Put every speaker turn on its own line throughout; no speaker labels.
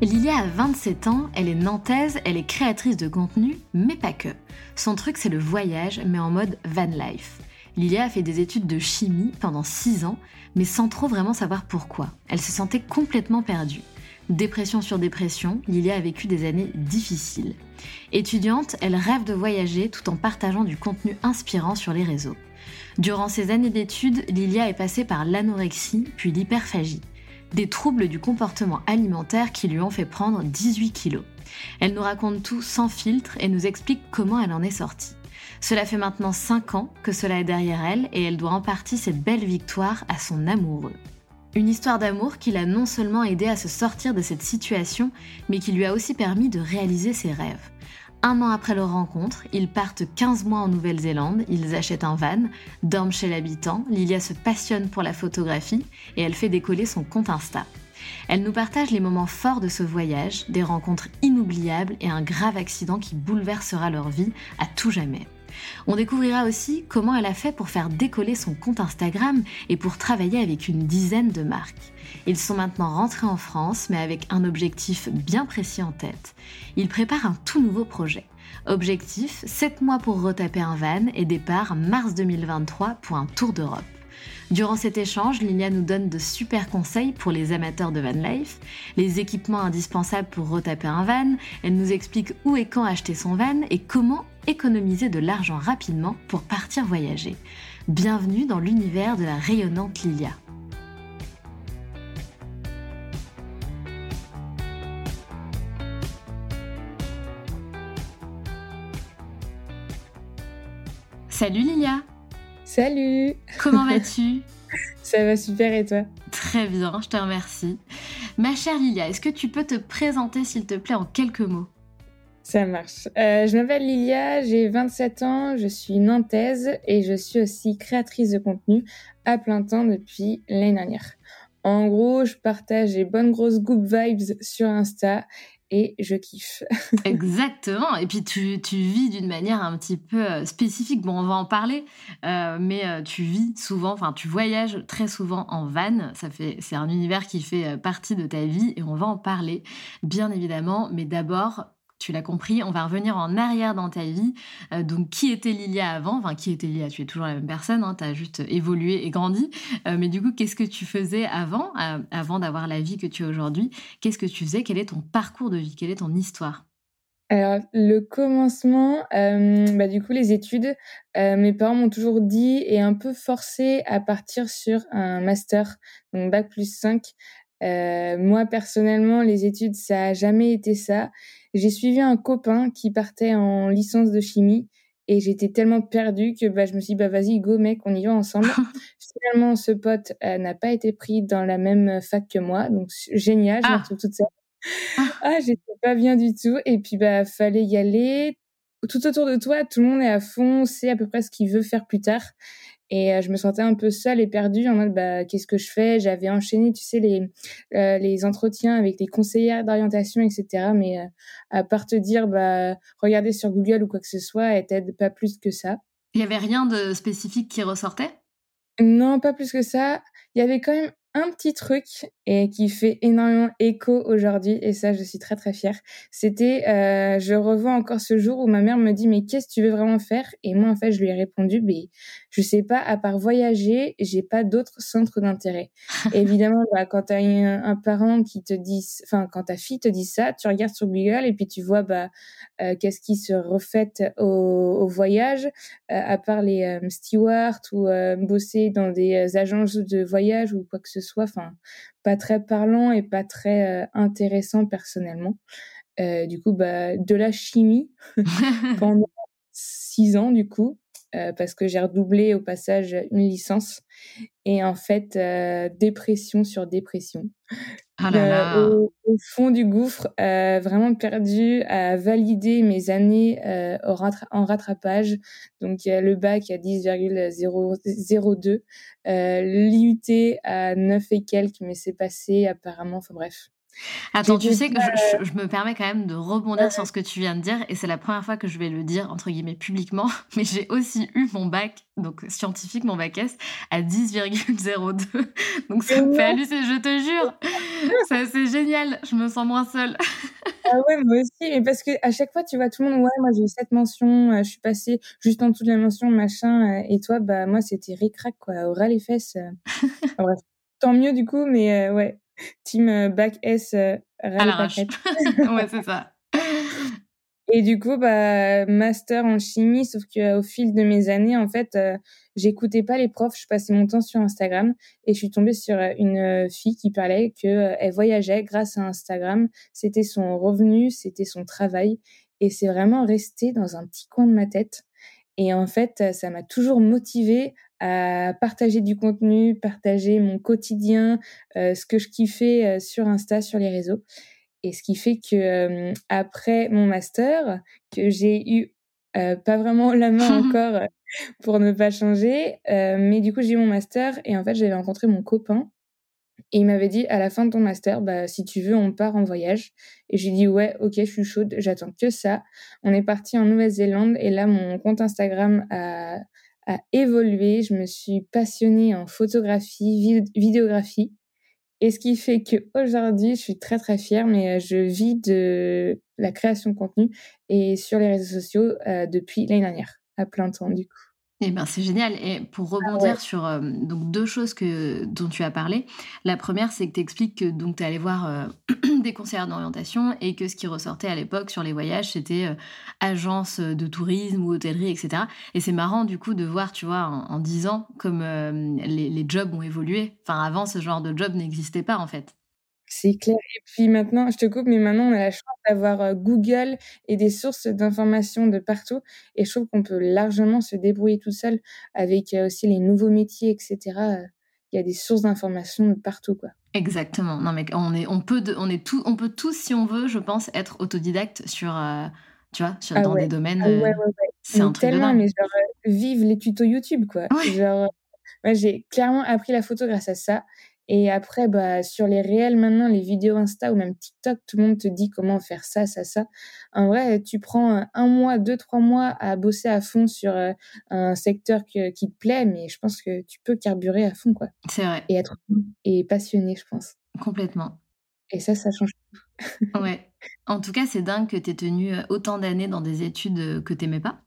Lilia a 27 ans, elle est nantaise, elle est créatrice de contenu, mais pas que. Son truc c'est le voyage, mais en mode van life. Lilia a fait des études de chimie pendant 6 ans, mais sans trop vraiment savoir pourquoi. Elle se sentait complètement perdue. Dépression sur dépression, Lilia a vécu des années difficiles. Étudiante, elle rêve de voyager tout en partageant du contenu inspirant sur les réseaux. Durant ces années d'études, Lilia est passée par l'anorexie puis l'hyperphagie des troubles du comportement alimentaire qui lui ont fait prendre 18 kilos. Elle nous raconte tout sans filtre et nous explique comment elle en est sortie. Cela fait maintenant 5 ans que cela est derrière elle et elle doit en partie cette belle victoire à son amoureux. Une histoire d'amour qui l'a non seulement aidé à se sortir de cette situation, mais qui lui a aussi permis de réaliser ses rêves. Un an après leur rencontre, ils partent 15 mois en Nouvelle-Zélande, ils achètent un van, dorment chez l'habitant, Lilia se passionne pour la photographie et elle fait décoller son compte Insta. Elle nous partage les moments forts de ce voyage, des rencontres inoubliables et un grave accident qui bouleversera leur vie à tout jamais. On découvrira aussi comment elle a fait pour faire décoller son compte Instagram et pour travailler avec une dizaine de marques. Ils sont maintenant rentrés en France, mais avec un objectif bien précis en tête. Ils préparent un tout nouveau projet. Objectif 7 mois pour retaper un van et départ mars 2023 pour un tour d'Europe. Durant cet échange, Lilia nous donne de super conseils pour les amateurs de van life, les équipements indispensables pour retaper un van, elle nous explique où et quand acheter son van et comment économiser de l'argent rapidement pour partir voyager. Bienvenue dans l'univers de la rayonnante Lilia. Salut Lilia
Salut
Comment vas-tu?
Ça va super et toi?
Très bien, je te remercie. Ma chère Lilia, est-ce que tu peux te présenter s'il te plaît en quelques mots?
Ça marche. Euh, je m'appelle Lilia, j'ai 27 ans, je suis nantaise et je suis aussi créatrice de contenu à plein temps depuis l'année dernière. En gros, je partage les bonnes grosses goop vibes sur Insta et je kiffe.
Exactement. Et puis tu, vis d'une manière un petit peu euh, spécifique. Bon, on va en parler, euh, mais tu vis souvent, enfin tu voyages très souvent en van. Ça fait, c'est un univers qui fait partie de ta vie et on va en parler, bien évidemment. Mais d'abord, tu l'as compris, on va revenir en arrière dans ta vie. Euh, donc, qui était Lilia avant? Enfin, qui était Lilia? Tu es toujours la même personne, hein, tu as juste évolué et grandi. Euh, mais du coup, qu'est-ce que tu faisais avant, euh, avant d'avoir la vie que tu as aujourd'hui? Qu'est-ce que tu faisais? Quel est ton parcours de vie? Quelle est ton histoire?
Alors, le commencement, bah, du coup, les études, mes parents m'ont toujours dit et un peu forcé à partir sur un master, donc bac plus 5. Moi, personnellement, les études, ça a jamais été ça. J'ai suivi un copain qui partait en licence de chimie et j'étais tellement perdue que bah, je me suis dit, bah, vas-y, go mec, on y va ensemble. Finalement, ce pote euh, n'a pas été pris dans la même fac que moi, donc génial, je me ah. retrouve toute seule. Ah, ah j'étais pas bien du tout. Et puis, bah, fallait y aller. tout autour de toi, tout le monde est à fond, sait à peu près ce qu'il veut faire plus tard. Et euh, je me sentais un peu seule et perdue en mode bah, qu'est-ce que je fais? J'avais enchaîné, tu sais, les, euh, les entretiens avec les conseillères d'orientation, etc. Mais euh, à part te dire, bah, regardez sur Google ou quoi que ce soit, elle t'aide pas plus que ça.
Il y avait rien de spécifique qui ressortait?
Non, pas plus que ça. Il y avait quand même un petit truc et qui fait énormément écho aujourd'hui et ça je suis très très fière. C'était euh, je revois encore ce jour où ma mère me dit mais qu'est-ce que tu veux vraiment faire? Et moi en fait je lui ai répondu mais je sais pas à part voyager j'ai pas d'autres centres d'intérêt. évidemment bah, quand tu as un, un, parent qui te dit enfin quand ta fille te dit ça tu regardes sur Google et puis tu vois bah euh, qu'est-ce qui se refait au, au voyage euh, à part les euh, stewards ou bosser dans des agences de voyage ou quoi que ce soit enfin pas très parlant et pas très intéressant personnellement. Du coup, bah, de la chimie pendant six ans, du coup, euh, parce que j'ai redoublé au passage une licence. Et en fait, dépression sur dépression.
Ah
au, fond du gouffre, vraiment perdu à valider mes années en rattrapage. Donc le bac à 10,002, l'IUT à 9 et quelques, mais c'est passé apparemment. Enfin bref,
Attends, tu sais que je, me permets quand même de rebondir sur ce que tu viens de dire, et c'est la première fois que je vais le dire, entre guillemets, publiquement, mais j'ai aussi eu mon bac, donc scientifique, mon bac S, à 10,02. Donc ça me fait halluciner, je te jure. c'est génial, je me sens moins seule.
ah ouais, moi aussi, mais parce que à chaque fois, tu vois tout le monde, ouais, moi j'ai eu cette mention, euh, je suis passée juste en dessous de la mention, machin, euh, et toi, bah moi c'était ric-rac, quoi, au ras les fesses. Euh. bref, tant mieux du coup, mais ouais, Team euh, bac S euh,
à l'arrache. ouais, c'est ça.
Et du coup, bah, master en chimie, sauf qu'au fil de mes années, en fait, euh, j'écoutais pas les profs, je passais mon temps sur Instagram et je suis tombée sur une fille qui parlait qu'elle elle voyageait grâce à Instagram. C'était son revenu, c'était son travail et c'est vraiment resté dans un petit coin de ma tête. Et en fait, ça m'a toujours motivée à partager du contenu, partager mon quotidien, euh, ce que je kiffais euh, sur Insta, sur les réseaux. Et ce qui fait que euh, après mon master, que j'ai eu pas vraiment la main encore pour ne pas changer, mais du coup j'ai eu mon master et en fait j'avais rencontré mon copain et il m'avait dit à la fin de ton master, bah si tu veux on part en voyage. Et j'ai dit ouais ok je suis chaude, j'attends que ça. On est parti en Nouvelle-Zélande et là mon compte Instagram a a évolué. Je me suis passionnée en photographie, vidéographie. Et ce qui fait qu'aujourd'hui, je suis très très fière, mais euh, je vis de la création de contenu et sur les réseaux sociaux euh, depuis l'année dernière, à plein temps du coup.
Eh ben, c'est génial. Et pour ah rebondir sur euh, donc deux choses que, dont tu as parlé, la première, c'est que tu expliques que tu es allé voir euh, des conseillers d'orientation et que ce qui ressortait à l'époque sur les voyages, c'était euh, agence de tourisme ou hôtellerie, etc. Et c'est marrant, du coup, de voir, tu vois, en, dix ans, comme les, les jobs ont évolué. Enfin, avant, ce genre de job n'existait pas, en fait.
C'est clair. Et puis maintenant, je te coupe, mais maintenant, on a la chance d'avoir Google et des sources d'informations de partout. Et je trouve qu'on peut largement se débrouiller tout seul avec aussi les nouveaux métiers, etc. Il y a des sources d'informations de partout, quoi.
Exactement. Non, mais on est, on peut, on est tout, on peut tous, si on veut, je pense, être autodidacte sur, tu vois, sur, ah dans des domaines. Ah
ouais, c'est un truc tellement, mais genre, vive les tutos YouTube, quoi. Genre, moi, j'ai clairement appris la photo grâce à ça. Et après, bah, sur les réels maintenant, les vidéos Insta ou même TikTok, tout le monde te dit comment faire ça, ça, ça. En vrai, tu prends un mois, deux, trois mois à bosser à fond sur euh, un secteur qui te plaît, mais je pense que tu peux carburer à fond, quoi.
C'est vrai.
Et être et passionné, je pense.
Complètement.
Et ça, ça change
tout. ouais. En tout cas, c'est dingue que tu aies tenu euh, autant d'années dans des études euh, que tu n'aimais pas.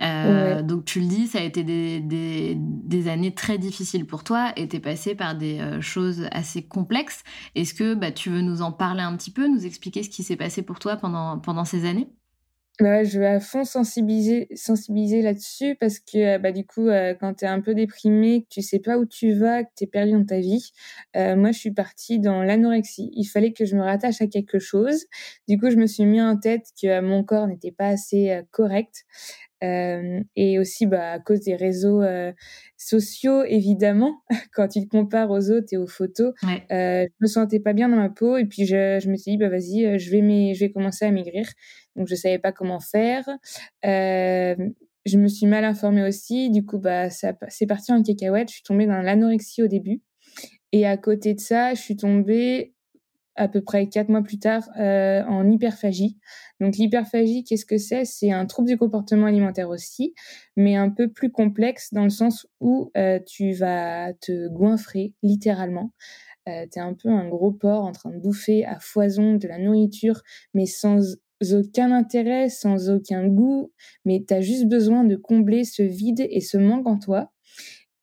Euh, donc tu le dis, ça a été des, des, années très difficiles pour toi et tu es passé par des choses assez complexes. Est-ce que bah, tu veux nous en parler un petit peu, nous expliquer ce qui s'est passé pour toi pendant, pendant ces années?
Bah, je vais à fond sensibiliser, sensibiliser là-dessus parce que euh, bah, du coup, euh, quand tu es un peu déprimé, que tu sais pas où tu vas, que tu es perdu dans ta vie, euh, moi, je suis partie dans l'anorexie. Il fallait que je me rattache à quelque chose. Du coup, je me suis mis en tête que mon corps n'était pas assez correct. Et aussi bah, à cause des réseaux sociaux, évidemment, quand tu te compares aux autres et aux photos, je me sentais pas bien dans ma peau. Et puis, je, je me suis dit, bah, vas-y, je, vais je vais commencer à maigrir. donc je savais pas comment faire. Euh, je me suis mal informée aussi, du coup, bah, c'est parti en cacahuète. Je suis tombée dans l'anorexie au début. Et à côté de ça, je suis tombée à peu près quatre mois plus tard euh, en hyperphagie. Donc l'hyperphagie, qu'est-ce que c'est? C'est un trouble du comportement alimentaire aussi, mais un peu plus complexe dans le sens où euh, tu vas te goinfrer littéralement. Euh, tu es un peu un gros porc en train de bouffer à foison de la nourriture, mais sans aucun intérêt, sans aucun goût, mais tu as juste besoin de combler ce vide et ce manque en toi.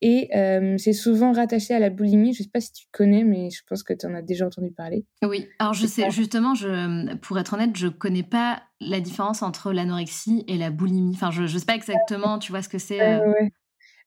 Et euh, c'est souvent rattaché à la boulimie. Je ne sais pas si tu connais, mais je pense que tu en as déjà entendu parler.
Oui, alors je sais, justement, je, pour être honnête, je ne connais pas la différence entre l'anorexie et la boulimie. Enfin, je ne sais pas exactement, tu vois ce que c'est.
Euh...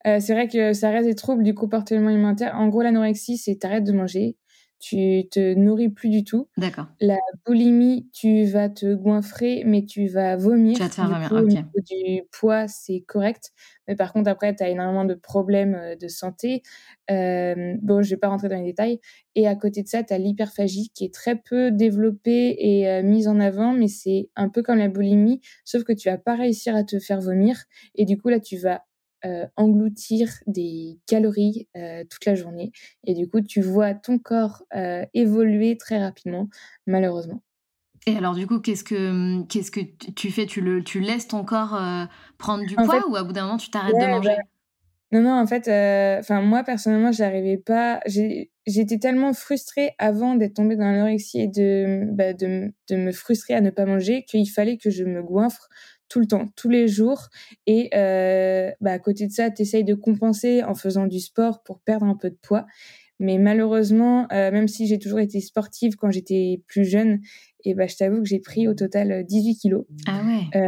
Euh, c'est vrai que ça reste des troubles du comportement alimentaire. En gros, l'anorexie, c'est t'arrêtes de manger, tu te nourris plus du tout.
D'accord.
La boulimie, tu vas te goinfrer, mais tu vas vomir.
Tu vas te faire vomir,
Au du poids, c'est correct. Mais par contre, après, tu as énormément de problèmes euh, de santé. Euh, bon, je vais pas rentrer dans les détails. Et à côté de ça, tu as l'hyperphagie qui est très peu développée et euh, mise en avant, mais c'est un peu comme la boulimie, sauf que tu vas pas réussir à te faire vomir. Et du coup, là, tu vas euh, engloutir des calories euh, toute la journée. Et du coup, tu vois ton corps euh, évoluer très rapidement, malheureusement.
Et alors, du coup, qu'est-ce que, qu'est-ce que tu fais? Tu, le, tu laisses ton corps prendre du poids ou à bout d'un moment, tu t'arrêtes de manger? bah,
Non, non, en fait, enfin moi, personnellement, j'arrivais pas... J'étais tellement frustrée avant d'être tombée dans l'anorexie et de, bah, de, de me frustrer à ne pas manger qu'il fallait que je me goinfre tout le temps, tous les jours. Et euh, bah, à côté de ça, tu essayes de compenser en faisant du sport pour perdre un peu de poids. Mais malheureusement, euh, même si j'ai toujours été sportive quand j'étais plus jeune, et bah, je t'avoue que j'ai pris au total 18 kilos.
Ah ouais.
Euh,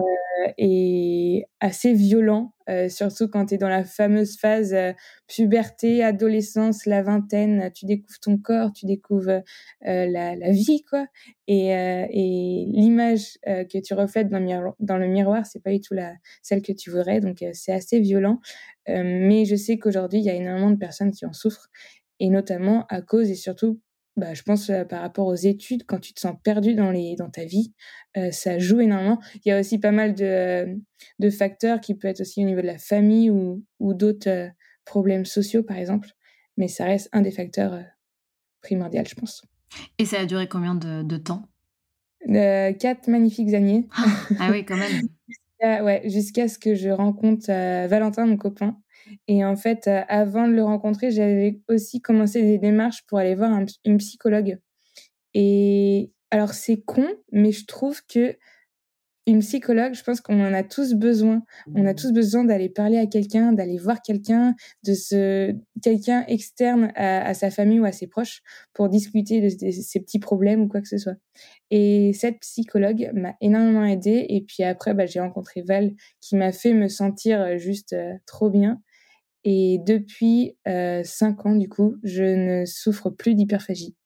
et assez violent, euh, surtout quand tu es dans la fameuse phase euh, puberté, adolescence, la vingtaine. Tu découvres ton corps, tu découvres la, la, vie, quoi. Et, et l'image que tu reflètes dans le miroir, dans le miroir c'est pas du tout la, celle que tu voudrais. Donc, c'est assez violent. mais je sais qu'aujourd'hui, il y a énormément de personnes qui en souffrent et notamment à cause et surtout bah, je pense euh, par rapport aux études, quand tu te sens perdu dans, les, dans ta vie, euh, ça joue énormément. Il y a aussi pas mal de, de facteurs qui peuvent être aussi au niveau de la famille ou, ou d'autres euh, problèmes sociaux, par exemple. Mais ça reste un des facteurs primordiaux, je pense.
Et ça a duré combien de, de temps?
Quatre magnifiques années.
ah oui, quand même.
ouais, jusqu'à ce que je rencontre Valentin, mon copain, et en fait, euh, avant de le rencontrer, j'avais aussi commencé des démarches pour aller voir une psychologue. Et alors, c'est con, mais je trouve que une psychologue, je pense qu'on en a tous besoin. On a tous besoin d'aller parler à quelqu'un, d'aller voir quelqu'un, de ce quelqu'un externe à, sa famille ou à ses proches pour discuter de, ses petits problèmes ou quoi que ce soit. Et cette psychologue m'a énormément aidée. Et puis après, bah, j'ai rencontré Val qui m'a fait me sentir juste euh, trop bien. Et depuis euh, 5 ans, du coup, je ne souffre plus d'hyperphagie.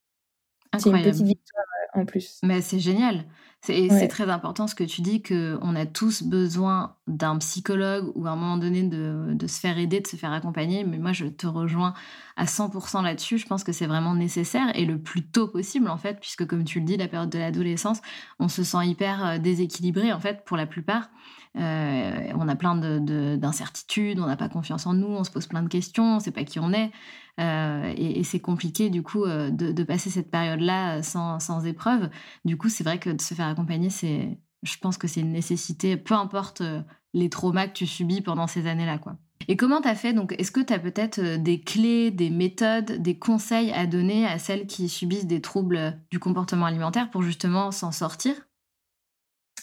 C'est une petite victoire euh, en plus.
Mais c'est génial. C'est très important ce que tu dis, qu'on a tous besoin d'un psychologue ou à un moment donné de, de, se faire aider, de se faire accompagner. Mais moi, je te rejoins à 100% là-dessus. Je pense que c'est vraiment nécessaire et le plus tôt possible, en fait, puisque comme tu le dis, la période de l'adolescence, on se sent hyper euh, déséquilibré, en fait, pour la plupart. Euh, on a plein d'incertitudes, on n'a pas confiance en nous, on se pose plein de questions, on ne sait pas qui on est. Euh, et, c'est compliqué du coup euh, de, passer cette période-là sans, sans, épreuve. Du coup, c'est vrai que de se faire accompagner, c'est, je pense que c'est une nécessité, peu importe les traumas que tu subis pendant ces années-là, quoi. Et comment tu as fait Donc, est-ce que tu as peut-être des clés, des méthodes, des conseils à donner à celles qui subissent des troubles du comportement alimentaire pour justement s'en sortir?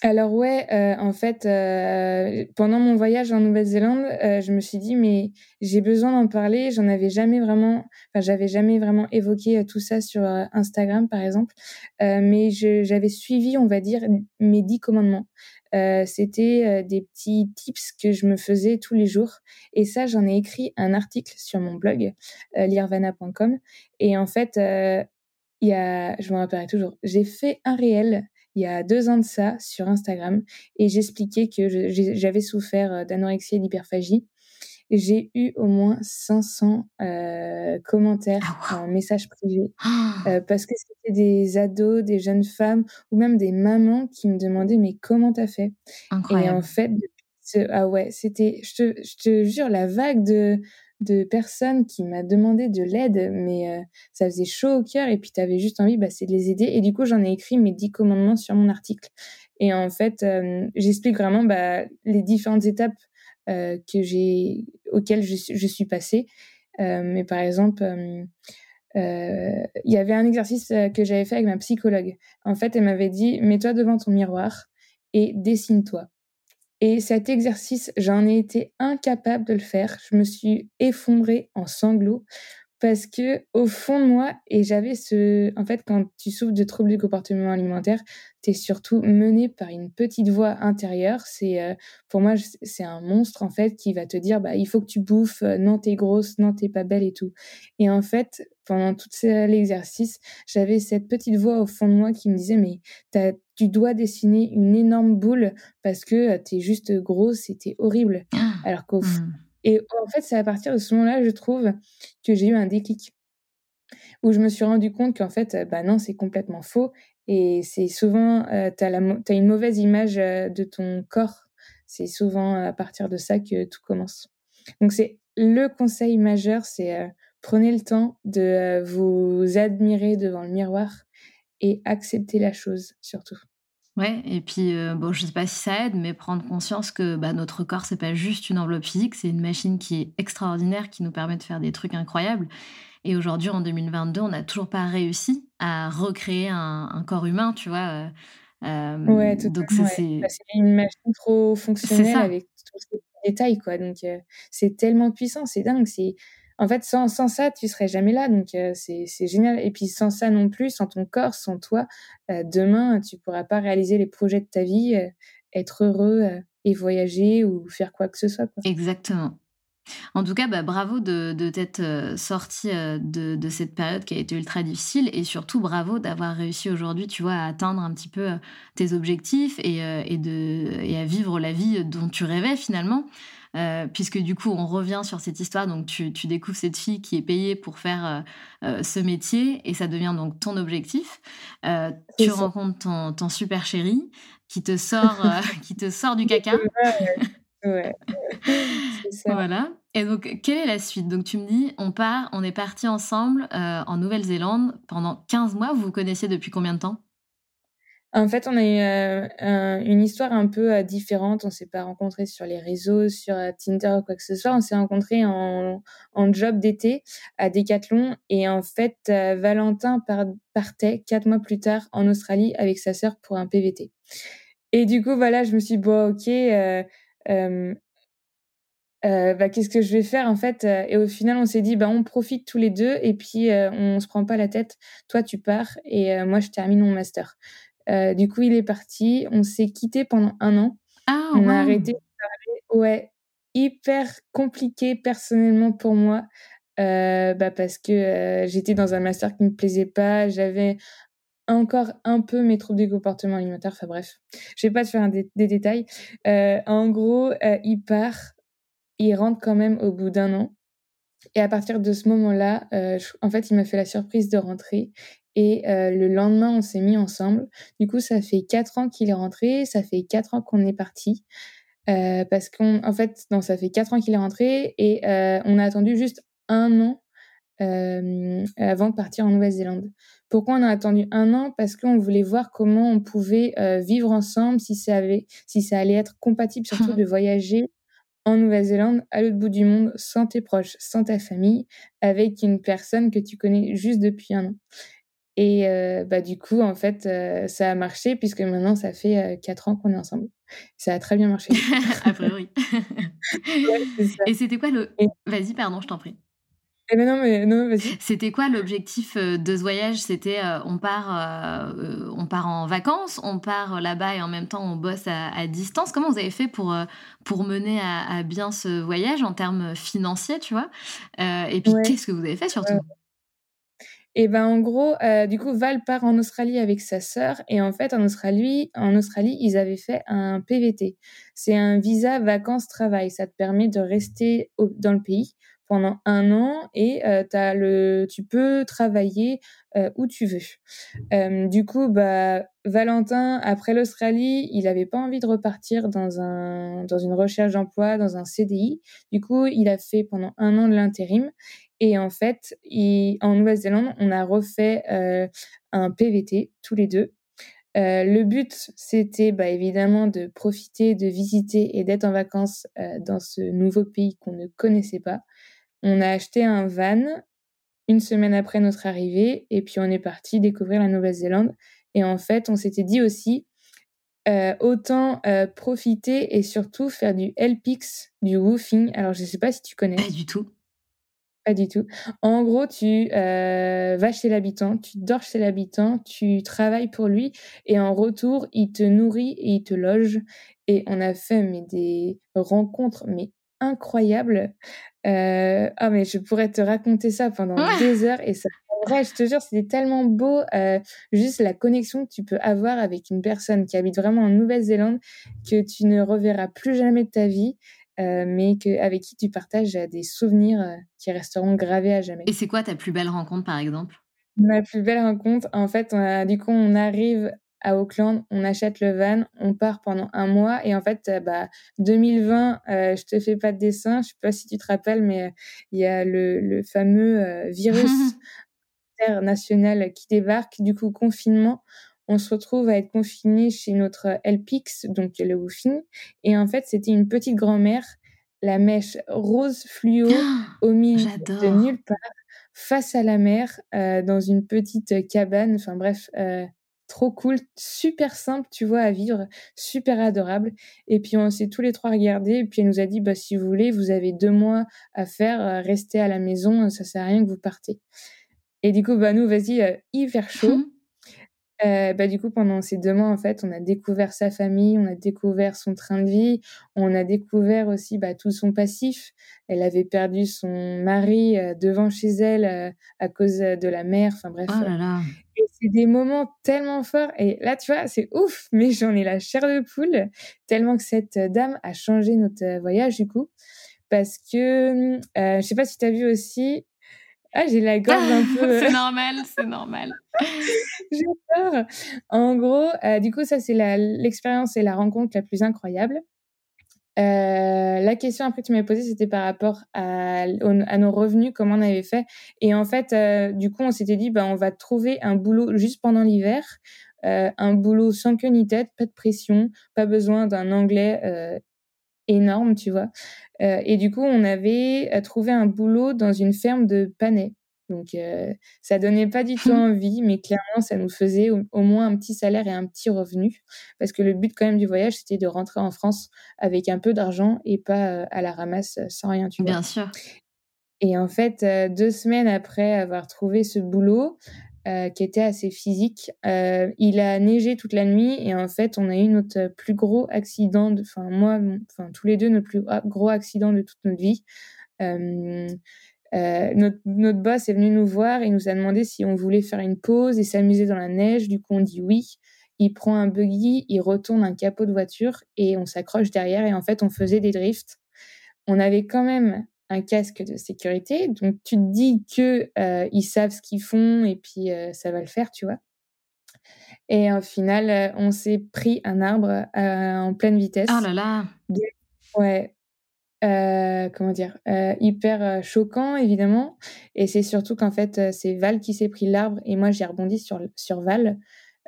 Alors ouais, euh, en fait, euh, pendant mon voyage en Nouvelle-Zélande, euh, je me suis dit mais j'ai besoin d'en parler. J'en avais jamais vraiment, enfin j'avais jamais vraiment évoqué tout ça sur Instagram par exemple, mais j'avais suivi, on va dire, mes dix commandements. C'était des petits tips que je me faisais tous les jours, et ça j'en ai écrit un article sur mon blog lirvana.com. Et en fait, il y a, je me rappellerai toujours, j'ai fait un réel il y a deux ans de ça sur Instagram et j'expliquais que j'avais souffert euh, d'anorexie et d'hyperphagie. j'ai eu au moins 500 commentaires ah, en message privé ah! parce que c'était des ados, des jeunes femmes ou même des mamans qui me demandaient mais comment t'as fait? Et en fait, ah ouais, c'était, je te, je te jure, la vague de de personnes qui m'a demandé de l'aide, mais ça faisait chaud au cœur et puis tu avais juste envie, bah, c'est de les aider. Et du coup, j'en ai écrit mes dix commandements sur mon article. Et en fait, j'explique vraiment bah, les différentes étapes que j'ai, auxquelles je, je suis passée. mais par exemple, il y avait un exercice que j'avais fait avec ma psychologue. En fait, elle m'avait dit, mets-toi devant ton miroir et dessine-toi. Et cet exercice, j'en ai été incapable de le faire. Je me suis effondrée en sanglots parce que au fond de moi, et j'avais ce, en fait, quand tu souffres de troubles du comportement alimentaire, tu es surtout mené par une petite voix intérieure. C'est, euh, pour moi, c'est un monstre en fait qui va te dire, bah, il faut que tu bouffes, euh, non t'es grosse, non t'es pas belle et tout. Et en fait, pendant tout l'exercice, j'avais cette petite voix au fond de moi qui me disait, mais tu dois dessiner une énorme boule parce que euh, tu es juste grosse et t'es horrible. Ah, Alors qu'au mmh. Et en fait, c'est à partir de ce moment-là, je trouve, que j'ai eu un déclic. Où je me suis rendu compte qu'en fait, bah non, c'est complètement faux. Et c'est souvent, euh, une mauvaise image euh, de ton corps. C'est souvent à partir de ça que tout commence. Donc, c'est le conseil majeur, c'est euh, prenez le temps de vous admirer devant le miroir et accepter la chose surtout.
Ouais, et puis euh, bon, je sais pas si ça aide, mais prendre conscience que bah, notre corps c'est pas juste une enveloppe physique, c'est une machine qui est extraordinaire, qui nous permet de faire des trucs incroyables. Et aujourd'hui, en 2022, on n'a toujours pas réussi à recréer un, corps humain, tu vois.
Euh, ouais, donc bah, c'est une machine trop fonctionnelle avec tous ces détails, quoi. Donc euh, c'est tellement puissant, c'est dingue. C'est en fait, sans, sans ça, tu serais jamais là. Donc, euh, c'est génial. Et puis, sans ça non plus, sans ton corps, sans toi, euh, demain, tu pourras pas réaliser les projets de ta vie, euh, être heureux et voyager ou faire quoi que ce soit.
Exactement. En tout cas, bah, bravo de, t'être sorti de, cette période qui a été ultra difficile et surtout bravo d'avoir réussi aujourd'hui, tu vois, à atteindre un petit peu tes objectifs et, et, et à vivre la vie dont tu rêvais finalement. Euh, puisque du coup, on revient sur cette histoire. Donc, tu, découvres cette fille qui est payée pour faire euh, euh, ce métier et ça devient donc ton objectif. tu rencontres ton, super chéri qui te sort, qui te sort du caca.
ouais.
ça. Voilà. Et donc, quelle est la suite? Donc, tu me dis, on part, on est parti ensemble en Nouvelle-Zélande pendant 15 mois. Vous vous connaissiez depuis combien de temps?
En fait, on a eu euh, une histoire un peu euh, différente. On s'est pas rencontrés sur les réseaux, sur euh, Tinder ou quoi que ce soit. On s'est rencontrés en, job d'été à Decathlon. Et en fait, Valentin partait quatre mois plus tard en Australie avec sa sœur pour un PVT. Et du coup, voilà, je me suis dit, bon, ok, bah, qu'est-ce que je vais faire en fait Et au final, on s'est dit, bah, on profite tous les deux et puis on se prend pas la tête. Toi, tu pars et moi, je termine mon master. Euh, du coup, il est parti. On s'est quitté pendant un an.
Ah,
on a arrêté de parler. Ouais, hyper compliqué personnellement pour moi. Euh, bah parce que euh, j'étais dans un master qui me plaisait pas, j'avais encore un peu mes troubles du comportement alimentaire, enfin bref, je vais pas te faire des, détails. en gros, il part, il rentre quand même au bout d'un an. Et à partir de ce moment-là, en fait, il m'a fait la surprise de rentrer et euh, le lendemain, on s'est mis ensemble. Du coup, ça fait quatre ans qu'il est rentré, ça fait quatre ans qu'on est parti. Euh, parce qu'en en fait, non, ça fait quatre ans qu'il est rentré et euh, on a attendu juste un an avant de partir en Nouvelle-Zélande. Pourquoi on a attendu un an? Parce qu'on voulait voir comment on pouvait vivre ensemble, si ça, avait, si ça allait être compatible surtout de voyager en Nouvelle-Zélande, à l'autre bout du monde, sans tes proches, sans ta famille, avec une personne que tu connais juste depuis un an. Et euh, bah, du coup, en fait, euh, ça a marché puisque maintenant, ça fait euh, quatre ans qu'on est ensemble. Ça a très bien marché.
a priori. Et c'était quoi le... Vas-y, pardon, je t'en prie.
Eh ben non, mais non, vas-y.
C'était quoi l'objectif de ce voyage? C'était on part, on part en vacances, on part là-bas et en même temps on bosse à, distance? Comment vous avez fait pour pour mener à, bien ce voyage en termes financiers, tu vois? Et puis qu'est-ce que vous avez fait surtout?
Et ben en gros, euh, du coup, Val part en Australie avec sa sœur. Et en fait, en Australie, en Australie, ils avaient fait un PVT. C'est un visa vacances-travail. Ça te permet de rester dans le pays pendant un an et euh, tu peux travailler euh, où tu veux. Du coup, bah, Valentin, après l'Australie, il n'avait pas envie de repartir dans, un, dans une recherche d'emploi, dans un CDI. Du coup, il a fait pendant un an de l'intérim. Et en fait, en Nouvelle-Zélande, on a refait euh, un PVT tous les deux. Le but, c'était bah, évidemment de profiter, de visiter et d'être en vacances dans ce nouveau pays qu'on ne connaissait pas. On a acheté un van une semaine après notre arrivée et puis on est parti découvrir la Nouvelle-Zélande. Et en fait, on s'était dit aussi, euh, autant euh, profiter et surtout faire du LPX, du woofing. Alors, je ne sais pas si tu connais.
Pas du tout.
Pas du tout. En gros, tu euh, vas chez l'habitant, tu dors chez l'habitant, tu travailles pour lui et en retour, il te nourrit et il te loge. Et on a fait mais, des rencontres mais incroyables euh, ah, mais je pourrais te raconter ça pendant des heures et ça, vrai, je te jure, c'était tellement beau, euh, juste la connexion que tu peux avoir avec une personne qui habite vraiment en Nouvelle-Zélande, que tu ne reverras plus jamais de ta vie, euh, mais que, avec qui tu partages des souvenirs qui resteront gravés à jamais.
Et c'est quoi ta plus belle rencontre, par exemple?
Ma plus belle rencontre, en fait, du coup, on arrive à Auckland, on achète le van, on part pendant un mois et en fait, euh, bah 2020, euh, je te fais pas de dessin, je sais pas si tu te rappelles, mais euh, il y a le, le fameux euh, virus international qui débarque, du coup confinement. On se retrouve à être confiné chez notre LPX, donc le woofing, et en fait c'était une petite grand-mère, la mèche rose fluo au milieu de nulle part, face à la mer, dans une petite cabane. Enfin bref, trop cool, super simple, tu vois, à vivre, super adorable. Et puis on s'est tous les trois regardés, et puis elle nous a dit, bah si vous voulez, vous avez deux mois à faire, euh, restez à la maison, ça sert à rien que vous partez. Et du coup, bah nous, vas-y, euh, hyper chaud. Mmh. Euh, bah, du coup, pendant ces deux mois, en fait, on a découvert sa famille, on a découvert son train de vie, on a découvert aussi bah, tout son passif. Elle avait perdu son mari euh, devant chez elle euh, à cause de la mer. Enfin bref.
Oh là là.
Et c'est des moments tellement forts. Et là, tu vois, c'est ouf, mais j'en ai la chair de poule tellement que cette dame a changé notre voyage du coup. Parce que, je sais pas si tu as vu aussi, ah, j'ai la gorge un peu.
c'est normal, c'est normal.
j'ai peur. En gros, euh, du coup, ça, c'est l'expérience et la rencontre la plus incroyable. Euh, la question après que tu m'avais posée, c'était par rapport à, à, nos revenus, comment on avait fait. Et en fait, euh, du coup, on s'était dit, bah, on va trouver un boulot juste pendant l'hiver, euh, un boulot sans queue ni tête, pas de pression, pas besoin d'un anglais énorme, tu vois. Euh, et du coup, on avait euh, trouvé un boulot dans une ferme de panais. Donc, euh, ça donnait pas du tout envie, mais clairement, ça nous faisait au, moins un petit salaire et un petit revenu. Parce que le but, quand même, du voyage, c'était de rentrer en France avec un peu d'argent et pas à la ramasse sans rien, tu vois.
Bien sûr.
Et en fait, deux semaines après avoir trouvé ce boulot, euh, qui était assez physique. Euh, il a neigé toute la nuit et en fait, on a eu notre plus gros accident, enfin moi, enfin tous les deux, notre plus gros accident de toute notre vie. Euh, notre, notre boss est venu nous voir et nous a demandé si on voulait faire une pause et s'amuser dans la neige. Du coup, on dit oui. Il prend un buggy, il retourne un capot de voiture et on s'accroche derrière et en fait, on faisait des drifts. On avait quand même un casque de sécurité. Donc tu te dis que euh, ils savent ce qu'ils font et puis euh, ça va le faire, tu vois. Et au final, euh, on s'est pris un arbre en pleine vitesse.
Oh là là.
Ouais. comment dire hyper choquant évidemment et c'est surtout qu'en fait c'est Val qui s'est pris l'arbre et moi j'ai rebondi sur sur Val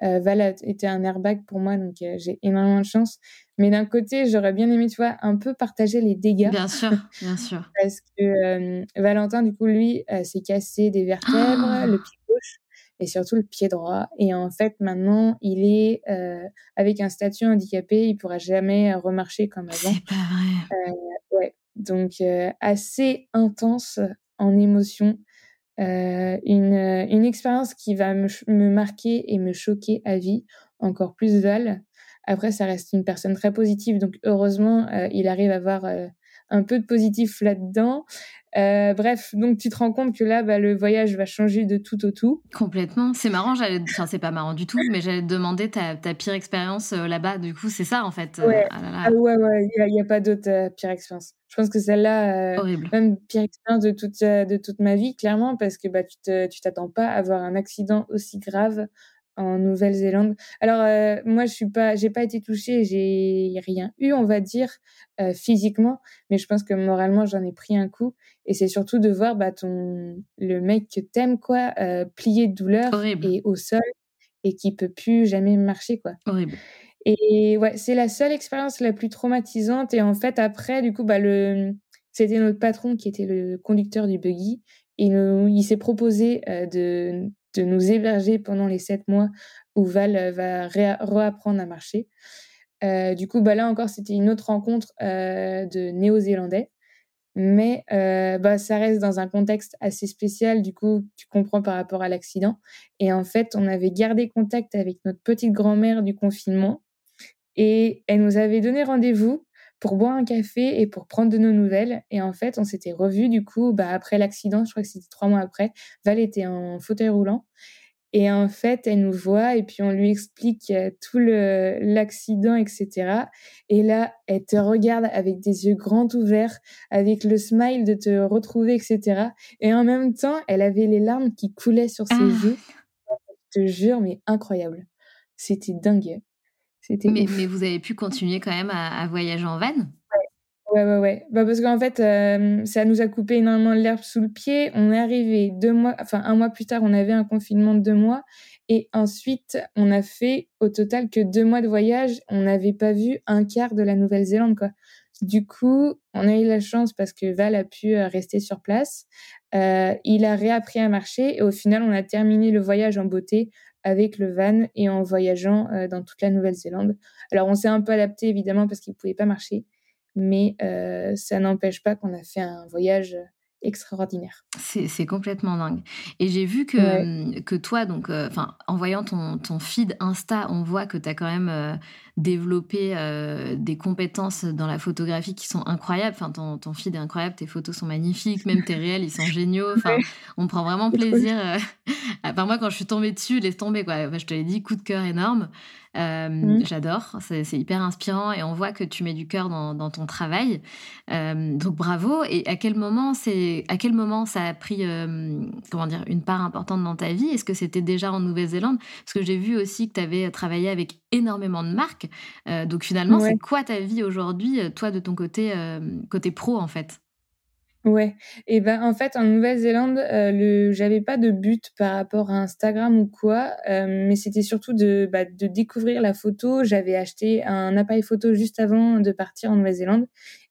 Val a été un airbag pour moi, donc j'ai énormément de chance. Mais d'un côté, j'aurais bien aimé, tu vois, un peu partager les dégâts.
Bien sûr, bien sûr.
Parce que euh, Valentin, du coup, lui, s'est cassé des vertèbres, le pied gauche et surtout le pied droit. Et en fait, maintenant, il est avec un statut handicapé, il pourra jamais remarcher comme avant.
C'est pas vrai.
ouais, donc assez intense en émotion. Euh, une, euh, une expérience qui va me, me, marquer et me choquer à vie, encore plus Val. Après, ça reste une personne très positive, donc heureusement, euh, il arrive à voir un peu de positif là-dedans. Euh, bref, donc tu te rends compte que là, bah, le voyage va changer de tout au tout.
Complètement. C'est marrant, j'allais, enfin c'est pas marrant du tout, mais j'allais te demander ta, ta pire expérience euh, là-bas. Du coup, c'est ça en fait.
Euh, ouais, ah, ah ouais, ouais, il n'y a, pas d'autre pire expérience. Je pense que celle-là, même pire expérience de toute de toute ma vie, clairement, parce que bah tu te, tu t'attends pas à avoir un accident aussi grave en Nouvelle-Zélande. Alors euh, moi je suis pas j'ai pas été touchée, j'ai rien eu on va dire euh, physiquement, mais je pense que moralement j'en ai pris un coup et c'est surtout de voir bah ton le mec que t'aimes quoi euh, plié de douleur et au sol et qui peut plus jamais marcher quoi.
Horrible.
Et ouais, c'est la seule expérience la plus traumatisante et en fait après du coup bah le c'était notre patron qui était le conducteur du buggy et nous, il s'est proposé de de nous héberger pendant les sept mois où Val euh, va réapprendre à marcher. Euh, du coup, bah là encore, c'était une autre rencontre euh, de Néo-Zélandais. Mais bah, ça reste dans un contexte assez spécial, du coup, tu comprends par rapport à l'accident. Et en fait, on avait gardé contact avec notre petite grand-mère du confinement. Et elle nous avait donné rendez-vous pour boire un café et pour prendre de nos nouvelles. Et en fait, on s'était revus du coup bah, après l'accident, je crois que c'était trois mois après. Val était en fauteuil roulant. Et en fait, elle nous voit et puis on lui explique euh, tout l'accident, etc. Et là, elle te regarde avec des yeux grands ouverts, avec le smile de te retrouver, etc. Et en même temps, elle avait les larmes qui coulaient sur ses ah. yeux. Je te jure, mais incroyable. C'était dingue.
Mais, mais, vous avez pu continuer quand même à, voyager en van?
Ouais, ouais, ouais. Bah parce qu'en fait, euh, ça nous a coupé énormément l'herbe sous le pied. On est arrivé deux mois, enfin un mois plus tard, on avait un confinement de deux mois. Et ensuite, on a fait au total que deux mois de voyage. On n'avait pas vu un quart de la Nouvelle-Zélande, quoi. Du coup, on a eu la chance parce que Val a pu euh, rester sur place. Euh, il a réappris à marcher et au final, on a terminé le voyage en beauté avec le van et en voyageant euh, dans toute la Nouvelle-Zélande. Alors on s'est un peu adapté évidemment parce qu'il ne pouvait pas marcher, mais euh, ça n'empêche pas qu'on a fait un voyage extraordinaire.
C'est complètement dingue. Et j'ai vu que, que toi, donc, euh, en voyant ton, ton, feed Insta, on voit que tu as quand même développé des compétences dans la photographie qui sont incroyables. Enfin, ton, ton, feed est incroyable, tes photos sont magnifiques, même tes réels, ils sont géniaux. Enfin, on prend vraiment plaisir. à part moi, quand je suis tombée dessus, laisse tomber, quoi. je te l'ai dit, coup de cœur énorme. Euh, mmh. J'adore, c'est hyper inspirant et on voit que tu mets du cœur dans, ton travail. Euh, donc bravo. Et à quel moment c'est, à quel moment ça a pris, euh, comment dire, une part importante dans ta vie? Est-ce que c'était déjà en Nouvelle-Zélande? Parce que j'ai vu aussi que tu avais travaillé avec énormément de marques. Donc finalement, c'est quoi ta vie aujourd'hui, toi de ton côté, côté pro en fait?
Ouais, et ben en fait en Nouvelle-Zélande, euh, le j'avais pas de but par rapport à Instagram ou quoi, euh, mais c'était surtout de bah, de découvrir la photo. J'avais acheté un appareil photo juste avant de partir en Nouvelle-Zélande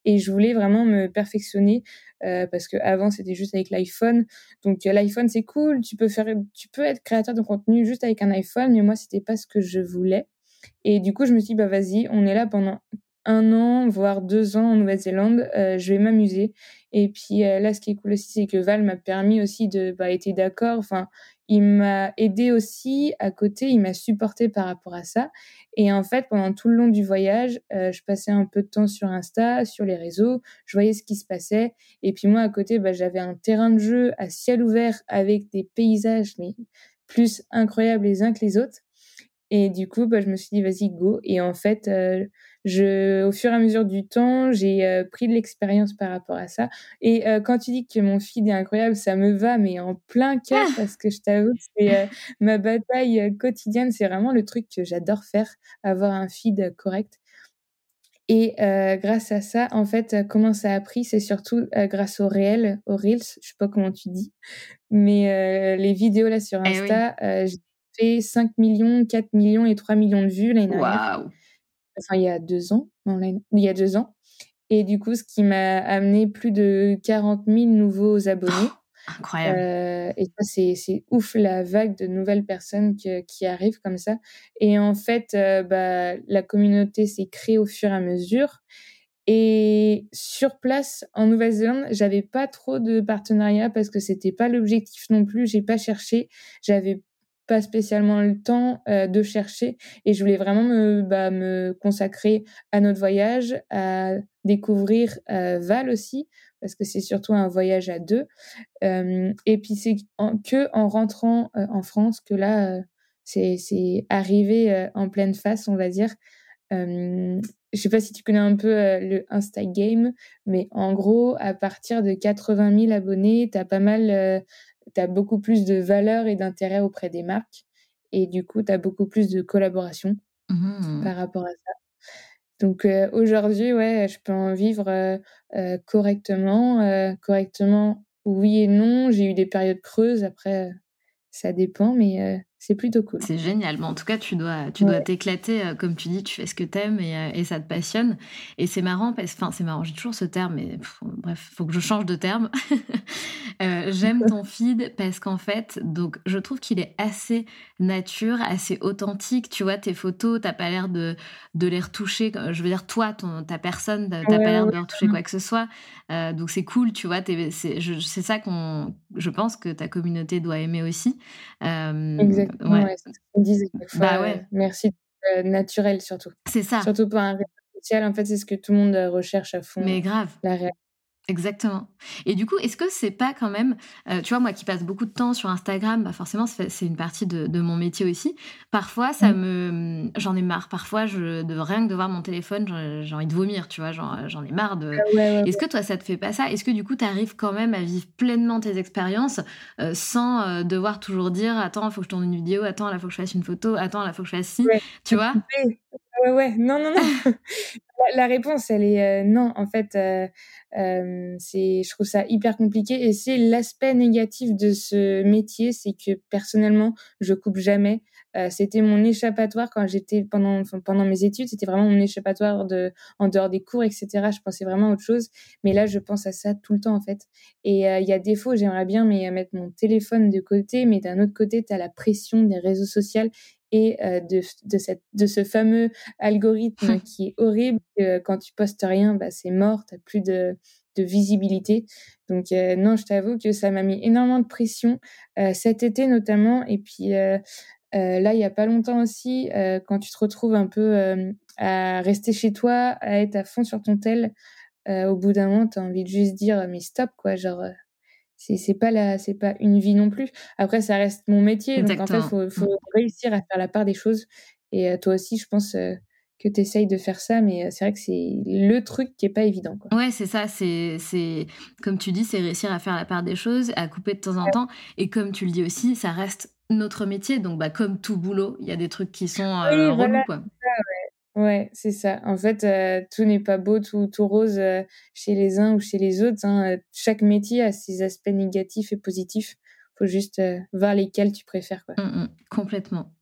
et je voulais vraiment me perfectionner euh, parce que avant c'était juste avec l'iPhone. Donc l'iPhone c'est cool, tu peux faire tu peux être créateur de contenu juste avec un iPhone, mais moi c'était pas ce que je voulais. Et du coup je me suis dit bah vas-y, on est là pendant un an, voire deux ans en Nouvelle-Zélande, euh, je vais m'amuser. Et puis euh, là, ce qui est cool aussi, c'est que Val m'a permis aussi de, bah, d'accord. Enfin, il m'a aidé aussi à côté, il m'a supporté par rapport à ça. Et en fait, pendant tout le long du voyage, euh, je passais un peu de temps sur Insta, sur les réseaux, je voyais ce qui se passait. Et puis moi, à côté, bah, j'avais un terrain de jeu à ciel ouvert avec des paysages, mais plus incroyables les uns que les autres. Et du coup, bah, je me suis dit, vas-y, go. Et en fait, je, au fur et à mesure du temps, j'ai euh, pris de l'expérience par rapport à ça. Et euh, quand tu dis que mon feed est incroyable, ça me va, mais en plein cœur, ah parce que je t'avoue, c'est euh, ma bataille quotidienne. C'est vraiment le truc que j'adore faire, avoir un feed correct. Et grâce à ça, en fait, comment ça a pris, c'est surtout grâce au réel, aux reels, je sais pas comment tu dis, mais les vidéos là sur eh Insta, j'ai fait 5 millions, 4 millions et 3 millions de vues l'année dernière enfin il y a deux ans, il y a deux ans. Et du coup, ce qui m'a amené plus de 40 000 nouveaux abonnés.
Oh, incroyable.
Euh, et ça, c'est ouf la vague de nouvelles personnes qui arrivent comme ça. Et en fait, euh, bah, la communauté s'est créée au fur et à mesure. Et sur place, en Nouvelle-Zélande, j'avais pas trop de partenariats parce que c'était pas l'objectif non plus. J'ai pas cherché. J'avais pas spécialement le temps de chercher et je voulais vraiment me, bah, consacrer à notre voyage, à découvrir Val aussi parce que c'est surtout un voyage à deux. et puis c'est que en rentrant en France que là, c'est arrivé en pleine face, on va dire. je sais pas si tu connais un peu le Instagram, mais en gros, à partir de 80 000 abonnés, tu as pas mal, tu as beaucoup plus de valeur et d'intérêt auprès des marques. Et du coup, tu as beaucoup plus de collaboration mmh. par rapport à ça. Donc aujourd'hui, ouais, je peux en vivre correctement. correctement, oui et non. J'ai eu des périodes creuses. Après, ça dépend, mais c'est plutôt cool.
C'est génial. Mais en tout cas, tu dois, tu dois t'éclater. Euh, comme tu dis, tu fais ce que t'aimes et, euh, et ça te passionne. Et c'est marrant parce enfin, c'est marrant. J'ai toujours ce terme, mais bref, faut que je change de terme. euh, J'aime ton feed parce qu'en fait, donc, je trouve qu'il est assez nature, assez authentique. Tu vois, tes photos, t'as pas l'air de, de les retoucher. Je veux dire, toi, ton, ta personne, t'as pas l'air de retoucher quoi que ce soit. Euh, donc, c'est cool, tu vois. C'est ça qu'on, je pense que ta communauté doit aimer aussi.
Exactement. Ouais. Bah ouais. Euh, merci. Euh, naturel surtout.
C'est ça.
Surtout pas un réseau social. En fait, c'est ce que tout le monde euh, recherche à fond.
Mais grave.
La réalité.
Exactement. Et du coup, est-ce que c'est pas quand même, euh, tu vois, moi qui passe beaucoup de temps sur Instagram, bah forcément c'est une partie de, de, mon métier aussi. Parfois, ça mmh. me, j'en ai marre. Parfois, je de rien que de voir mon téléphone, j'ai envie de vomir, tu vois, j'en ai marre de. Ah est-ce que toi, ça te fait pas ça? Est-ce que du coup, tu arrives quand même à vivre pleinement tes expériences euh, sans euh, devoir toujours dire, attends, il faut que je tourne une vidéo, attends, là, faut que je fasse une photo, attends, là, faut que je fasse ci, tu vois?
Ouais, ouais, non, non, non. la, réponse, elle est non. En fait, c'est, je trouve ça hyper compliqué et c'est l'aspect négatif de ce métier, c'est que personnellement, je coupe jamais. c'était mon échappatoire quand j'étais pendant pendant mes études, c'était vraiment mon échappatoire de en dehors des cours, etc. Je pensais vraiment à autre chose, mais là, je pense à ça tout le temps en fait. Et il y a des fois, j'aimerais bien mais mettre mon téléphone de côté, mais d'un autre côté, tu as la pression des réseaux sociaux et de, de, cette, de ce fameux algorithme qui est horrible. quand tu postes rien, bah, c'est mort, tu plus de, de visibilité. Donc non, je t'avoue que ça m'a mis énormément de pression cet été notamment. Et puis là, il y a pas longtemps aussi, quand tu te retrouves un peu à rester chez toi, à être à fond sur ton tel, au bout d'un moment, tu as envie de juste dire mais stop quoi, genre c'est pas la c'est pas une vie non plus. Après ça reste mon métier donc en fait faut faut mmh. réussir à faire la part des choses et toi aussi je pense que tu essayes de faire ça, mais c'est vrai que c'est le truc qui est pas évident. Quoi.
Ouais, c'est ça. C'est, c'est comme tu dis, c'est réussir à faire la part des choses, à couper de temps en temps. Et comme tu le dis aussi, ça reste notre métier. Donc, bah, comme tout boulot, il y a des trucs qui sont euh, relous, quoi.
Ouais, c'est ça. En fait, euh, tout n'est pas beau, tout, tout rose euh, chez les uns ou chez les autres. Hein. Chaque métier a ses aspects négatifs et positifs. faut juste euh, voir lesquels tu préfères. Quoi.
Mmh, mmh. complètement.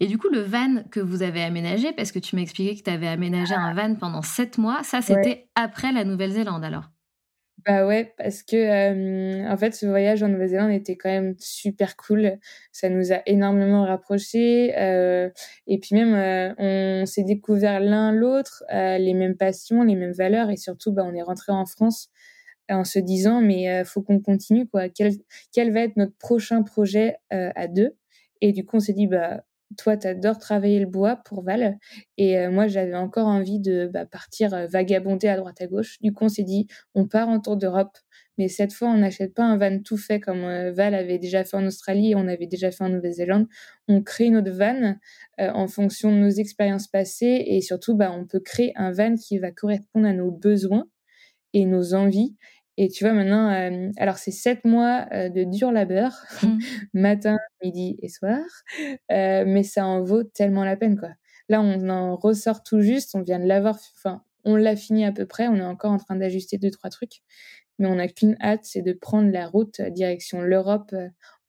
Et du coup, le van que vous avez aménagé, parce que tu m'as expliqué que tu avais aménagé un van pendant sept mois, ça c'était après la Nouvelle-Zélande alors?
Bah ouais, parce que en fait, ce voyage en Nouvelle-Zélande était quand même super cool. Ça nous a énormément rapprochés. Et puis même, on s'est découvert l'un l'autre, les mêmes passions, les mêmes valeurs. Et surtout, bah, on est rentré en France en se disant, mais faut qu'on continue, quoi. Quel, quel va être notre prochain projet à deux? Et du coup, on s'est dit, bah, toi, tu adores travailler le bois pour Val. Et euh, moi, j'avais encore envie de bah, partir euh, vagabonder à droite à gauche. Du coup, on s'est dit, on part en tour d'Europe. Mais cette fois, on n'achète pas un van tout fait comme euh, Val avait déjà fait en Australie et on avait déjà fait en Nouvelle-Zélande. On crée notre van en fonction de nos expériences passées et surtout, bah, on peut créer un van qui va correspondre à nos besoins et nos envies. Et tu vois, maintenant, euh, alors c'est sept mois euh, de dur labeur, mmh. matin, midi et soir, euh, mais ça en vaut tellement la peine, quoi. Là, on en ressort tout juste, on vient de l'avoir, enfin, on l'a fini à peu près, on est encore en train d'ajuster deux, trois trucs, mais on n'a qu'une hâte, c'est de prendre la route direction l'Europe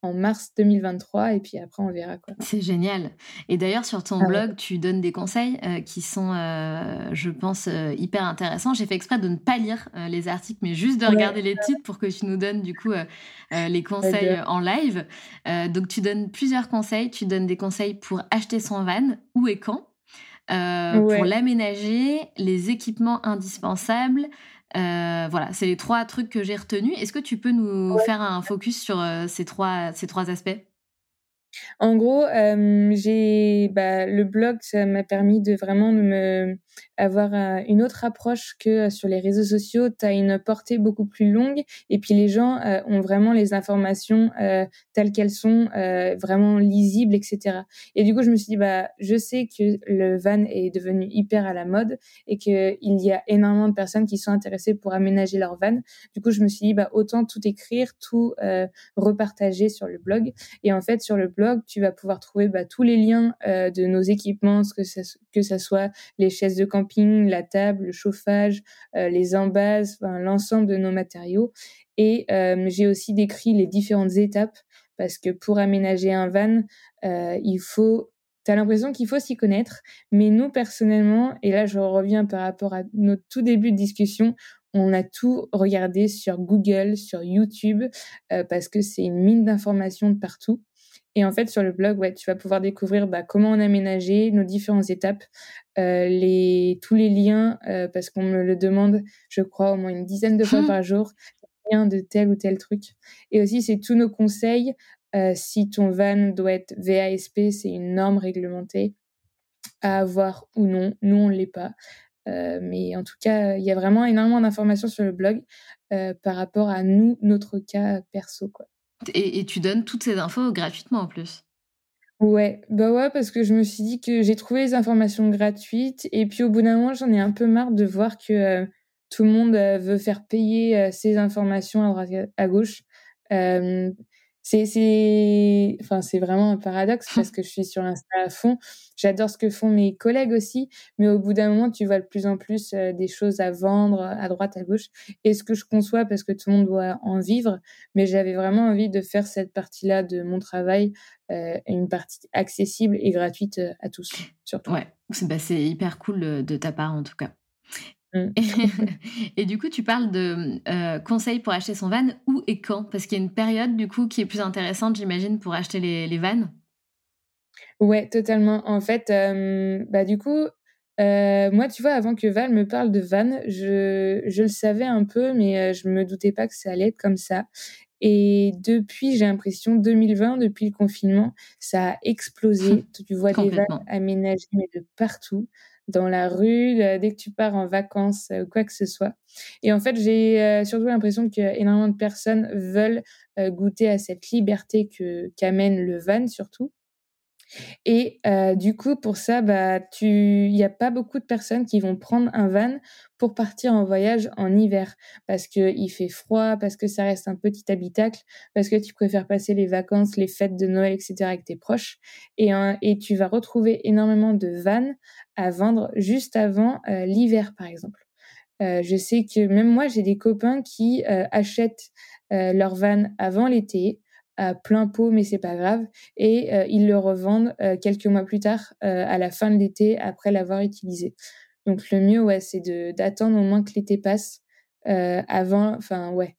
en mars 2023 et puis après on verra quoi.
C'est génial. Et d'ailleurs sur ton ah blog, tu donnes des conseils euh, qui sont, euh, je pense, euh, hyper intéressants. J'ai fait exprès de ne pas lire les articles, mais juste de regarder les titres pour que tu nous donnes du coup les conseils en live. donc tu donnes plusieurs conseils. Tu donnes des conseils pour acheter son van, où et quand. Pour l'aménager, les équipements indispensables, euh, voilà, c'est les trois trucs que j'ai retenus. Est-ce que tu peux nous faire un focus sur euh, ces, trois, ces trois aspects?
En gros, j'ai bah, le blog, ça m'a permis de vraiment me avoir une autre approche que sur les réseaux sociaux. Tu as une portée beaucoup plus longue et puis les gens ont vraiment les informations telles qu'elles sont, vraiment lisibles, etc. Et du coup, je me suis dit, bah, je sais que le van est devenu hyper à la mode et qu'il y a énormément de personnes qui sont intéressées pour aménager leur van. Du coup, je me suis dit, bah, autant tout écrire, tout repartager sur le blog. Et en fait, sur le blog, tu vas pouvoir trouver bah, tous les liens euh, de nos équipements, que ça, que ça soit les chaises de camping, la table, le chauffage, euh, les embases, l'ensemble de nos matériaux. Et euh, j'ai aussi décrit les différentes étapes parce que pour aménager un van, il faut tu as l'impression qu'il faut s'y connaître, mais nous personnellement, et là je reviens par rapport à notre tout début de discussion, on a tout regardé sur Google, sur YouTube, parce que c'est une mine d'informations de partout. Et en fait, sur le blog, ouais, tu vas pouvoir découvrir bah, comment on a aménagé nos différentes étapes, euh, les, tous les liens, euh, parce qu'on me le demande, je crois, au moins une dizaine de fois mmh. par jour, liens de tel ou tel truc. Et aussi, c'est tous nos conseils. Euh, si ton van doit être VASP, c'est une norme réglementée à avoir ou non. Nous, on ne l'est pas. mais en tout cas, il y a vraiment énormément d'informations sur le blog par rapport à nous, notre cas perso. Quoi.
Et, tu donnes toutes ces infos gratuitement en plus.
Ouais, bah ouais, parce que je me suis dit que j'ai trouvé les informations gratuites et puis au bout d'un moment, j'en ai un peu marre de voir que euh, tout le monde euh, veut faire payer euh, ces informations à droite à gauche c'est c'est enfin c'est vraiment un paradoxe parce que je suis sur Insta à fond. J'adore ce que font mes collègues aussi, mais au bout d'un moment, tu vois de plus en plus des choses à vendre à droite à gauche. Et ce que je conçois parce que tout le monde doit en vivre, mais j'avais vraiment envie de faire cette partie-là de mon travail euh, une partie accessible et gratuite à tous, surtout.
Ouais, c'est bah, hyper cool de ta part en tout cas. Mm. et du coup, tu parles de euh, conseils pour acheter son van, où et quand? Parce qu'il y a une période, du coup, qui est plus intéressante, j'imagine, pour acheter les, les vannes.
Ouais, totalement. En fait, euh, bah, du coup, euh, moi, tu vois, avant que Val me parle de van, je, je le savais un peu, mais je me doutais pas que ça allait être comme ça. Et depuis, j'ai l'impression, 2020, depuis le confinement, ça a explosé. tu vois des vannes aménagées mais de partout dans la rue, euh, dès que tu pars en vacances euh, quoi que ce soit. Et en fait, j'ai euh, surtout l'impression que énormément de personnes veulent goûter à cette liberté qu'amène le van surtout. Et du coup, pour ça, bah, il n'y a pas beaucoup de personnes qui vont prendre un van pour partir en voyage en hiver parce qu'il fait froid, parce que ça reste un petit habitacle, parce que tu préfères passer les vacances, les fêtes de Noël, etc. avec tes proches. Et, et tu vas retrouver énormément de vannes à vendre juste avant l'hiver, par exemple. je sais que même moi, j'ai des copains qui achètent leur van avant l'été, à plein pot, mais c'est pas grave. Et euh, ils le revendent euh, quelques mois plus tard, euh, à la fin de l'été, après l'avoir utilisé. Donc le mieux, ouais, c'est d'attendre au moins que l'été passe avant, enfin ouais,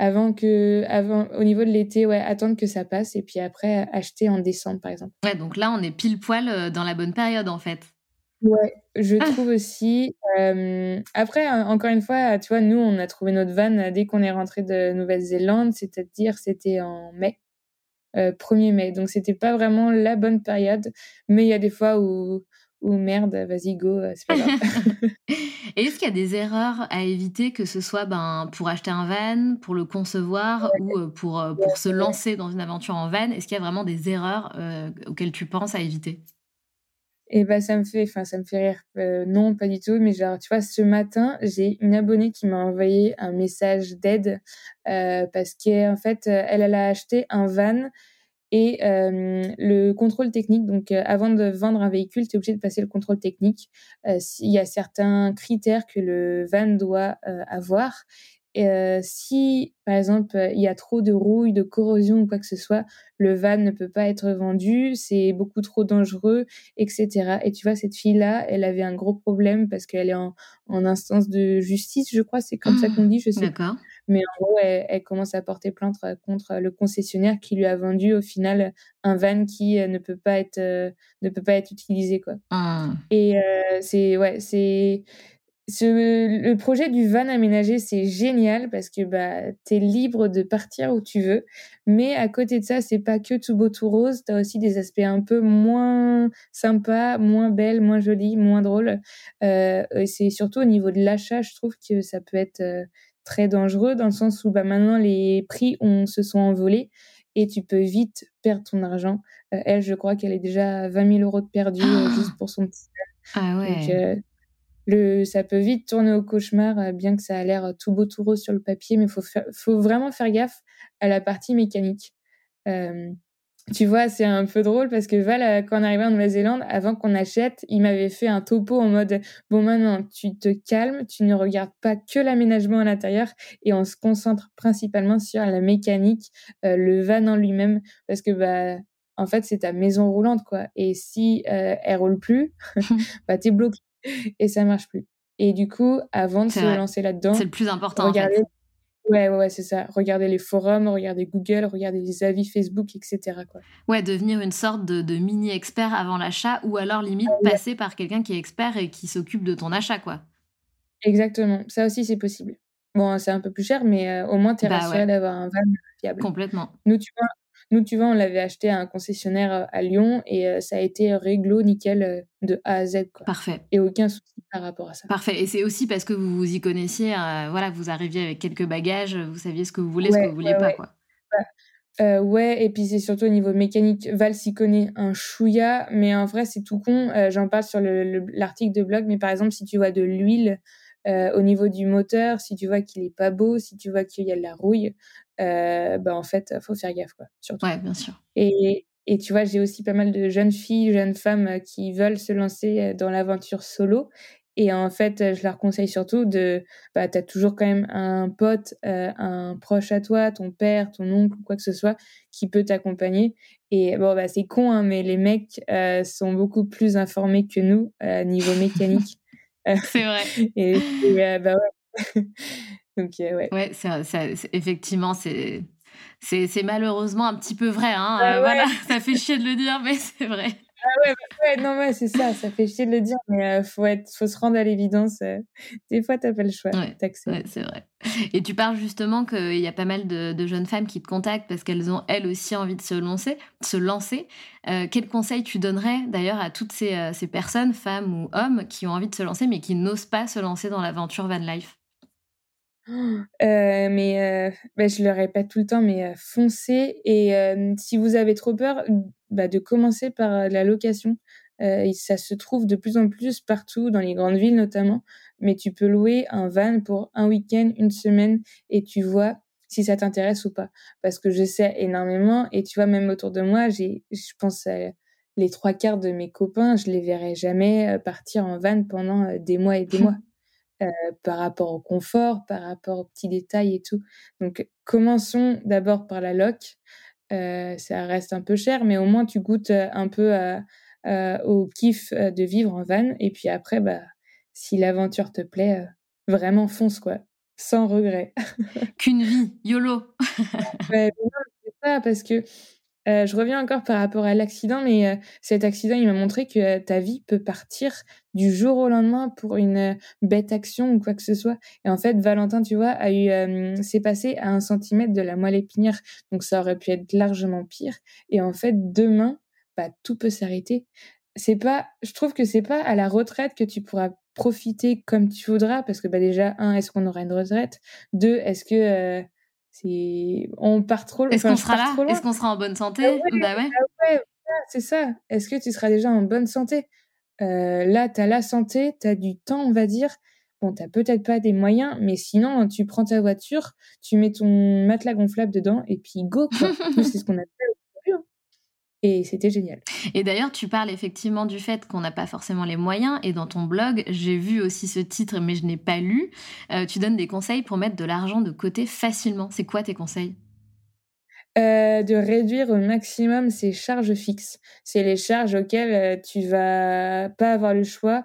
avant que, avant, au niveau de l'été, ouais, attendre que ça passe et puis après acheter en décembre, par exemple.
Ouais, donc là, on est pile poil dans la bonne période en fait.
Ouais, je ah. trouve aussi. après, encore une fois, tu vois, nous, on a trouvé notre van dès qu'on est rentré de Nouvelle-Zélande, c'est-à-dire c'était en mai, 1er mai. Donc, c'était pas vraiment la bonne période. Mais il y a des fois où, où merde, vas-y, go, c'est pas grave.
Et est-ce qu'il y a des erreurs à éviter, que ce soit ben, pour acheter un van, pour le concevoir ou pour, pour se lancer dans une aventure en van? Est-ce qu'il y a vraiment des erreurs auxquelles tu penses à éviter?
Et bah ça me fait, rire. Euh, non, pas du tout. Mais genre, tu vois, ce matin, j'ai une abonnée qui m'a envoyé un message d'aide euh, parce qu'en fait, elle, elle a acheté un van et euh, le contrôle technique. Donc, avant de vendre un véhicule, tu es obligé de passer le contrôle technique. Il y a certains critères que le van doit avoir. Euh, si, par exemple, il y a trop de rouille, de corrosion ou quoi que ce soit, le van ne peut pas être vendu, c'est beaucoup trop dangereux, etc. Et tu vois, cette fille-là, elle avait un gros problème parce qu'elle est en, instance de justice, je crois, c'est comme ça qu'on dit, je sais pas. Mais en gros, elle, commence à porter plainte contre le concessionnaire qui lui a vendu au final un van qui euh, ne peut pas être, euh, ne peut pas être utilisé, quoi. Ah. Et c'est, ouais, c'est le projet du van aménagé, c'est génial parce que bah, tu es libre de partir où tu veux. Mais à côté de ça, c'est pas que tout beau, tout rose. Tu as aussi des aspects un peu moins sympas, moins belles, moins jolis, moins drôles. Euh, c'est surtout au niveau de l'achat, je trouve que ça peut être euh, très dangereux dans le sens où bah, maintenant les prix on, se sont envolés et tu peux vite perdre ton argent. Euh, elle, je crois qu'elle est déjà à 20 000 euros de perdu ah juste pour son petit.
Ah ouais
le, ça peut vite tourner au cauchemar, euh, bien que ça a l'air euh, tout beau tout rose sur le papier, mais il faut, faut vraiment faire gaffe à la partie mécanique. Euh, tu vois, c'est un peu drôle parce que Val, quand on arrivait en Nouvelle-Zélande, avant qu'on achète, il m'avait fait un topo en mode bon maintenant tu te calmes, tu ne regardes pas que l'aménagement à l'intérieur et on se concentre principalement sur la mécanique, le van en lui-même parce que bah en fait c'est ta maison roulante quoi. Et si euh, elle roule plus, bah t'es bloqué et ça marche plus. Et du coup, avant de se lancer là-dedans,
c'est le plus important.
Regardez... Ouais, ouais, c'est ça. Regardez les forums, regardez Google, regardez les avis Facebook, etc. Quoi.
Ouais, devenir une sorte de, mini-expert avant l'achat ou alors limite ah passer par quelqu'un qui est expert et qui s'occupe de ton achat, quoi.
Exactement. Ça aussi, c'est possible. Bon, c'est un peu plus cher, mais euh, au moins, tu es bah rassuré d'avoir un van fiable.
Complètement.
Nous, tu vois, nous, tu vois, on l'avait acheté à un concessionnaire euh, à Lyon et euh, ça a été réglo nickel euh, de A à Z. Quoi.
Parfait.
Et aucun souci par rapport à ça.
Parfait. Et c'est aussi parce que vous vous y connaissiez, voilà, vous arriviez avec quelques bagages, vous saviez ce que vous voulez, ce que vous vouliez pas, quoi.
Bah, ouais, et puis c'est surtout au niveau mécanique. Val s'y connaît un chouïa, mais en vrai, c'est tout con. J'en parle sur l'article de blog, mais par exemple, si tu vois de l'huile au niveau du moteur, si tu vois qu'il est pas beau, si tu vois qu'il y a de la rouille, euh, bah en fait, faut faire gaffe, quoi.
Surtout. Ouais, bien sûr.
Et, et tu vois, j'ai aussi pas mal de jeunes filles, jeunes femmes euh, qui veulent se lancer euh, dans l'aventure solo. Et en fait, je leur conseille surtout de, bah, tu as toujours quand même un pote, un proche à toi, ton père, ton oncle, quoi que ce soit, qui peut t'accompagner. Et bon, bah, c'est con, hein, mais les mecs sont beaucoup plus informés que nous niveau mécanique.
c'est vrai.
et, bah ouais. Donc, euh, ouais.
Ouais, c'est, effectivement, c'est, c'est, malheureusement un petit peu vrai. Hein, ah euh, Voilà, ça fait chier de le dire, mais c'est vrai.
Ah ouais, ouais, non, ouais, c'est ça, ça fait chier de le dire, mais il euh, faut, être, faut se rendre à l'évidence. des fois, tu n'as pas le choix.
Ouais, c'est vrai. Et tu parles justement qu'il y a pas mal de, jeunes femmes qui te contactent parce qu'elles ont elles aussi envie de se lancer. Se lancer. quel conseil tu donnerais d'ailleurs à toutes ces, ces personnes, femmes ou hommes, qui ont envie de se lancer mais qui n'osent pas se lancer dans l'aventure van life
euh, mais euh, bah, je le répète tout le temps, mais euh, foncez. Et si vous avez trop peur, bah, de commencer par la location. ça se trouve de plus en plus partout, dans les grandes villes notamment. Mais tu peux louer un van pour un week-end, une semaine, et tu vois si ça t'intéresse ou pas. Parce que je sais énormément, et tu vois, même autour de moi, j'ai, je pense, les trois quarts de mes copains, je les verrai jamais partir en van pendant des mois et des mois. Euh, par rapport au confort, par rapport aux petits détails et tout. Donc, commençons d'abord par la loc. Euh, ça reste un peu cher, mais au moins tu goûtes euh, un peu au kiff de vivre en van. Et puis après, bah, si l'aventure te plaît, vraiment fonce, quoi. Sans regret.
Qu'une vie, YOLO.
c'est ça, parce que euh, je reviens encore par rapport à l'accident, mais euh, cet accident, il m'a montré que euh, ta vie peut partir du jour au lendemain pour une bête action ou quoi que ce soit. Et en fait, Valentin, tu vois, a eu, s'est passé à un centimètre de la moelle épinière, donc ça aurait pu être largement pire. Et en fait, demain, bah, tout peut s'arrêter. C'est pas, je trouve que c'est pas à la retraite que tu pourras profiter comme tu voudras, parce que bah déjà, un, est-ce qu'on aura une retraite? Deux, est-ce que on part trop
Est-ce qu'on sera là? Est-ce qu'on sera en bonne santé? Ah bah
ah c'est ça. Est-ce que tu seras déjà en bonne santé? Euh, Là, tu as la santé, tu as du temps, on va dire. Bon, tu peut-être pas des moyens, mais sinon, tu prends ta voiture, tu mets ton matelas gonflable dedans et puis go. c'est ce qu'on appelle et c'était génial.
Et d'ailleurs, tu parles effectivement du fait qu'on n'a pas forcément les moyens. Et dans ton blog, j'ai vu aussi ce titre, mais je n'ai pas lu. Euh, tu donnes des conseils pour mettre de l'argent de côté facilement. C'est quoi tes conseils?
Euh, de réduire au maximum ses charges fixes. C'est les charges auxquelles euh, tu vas pas avoir le choix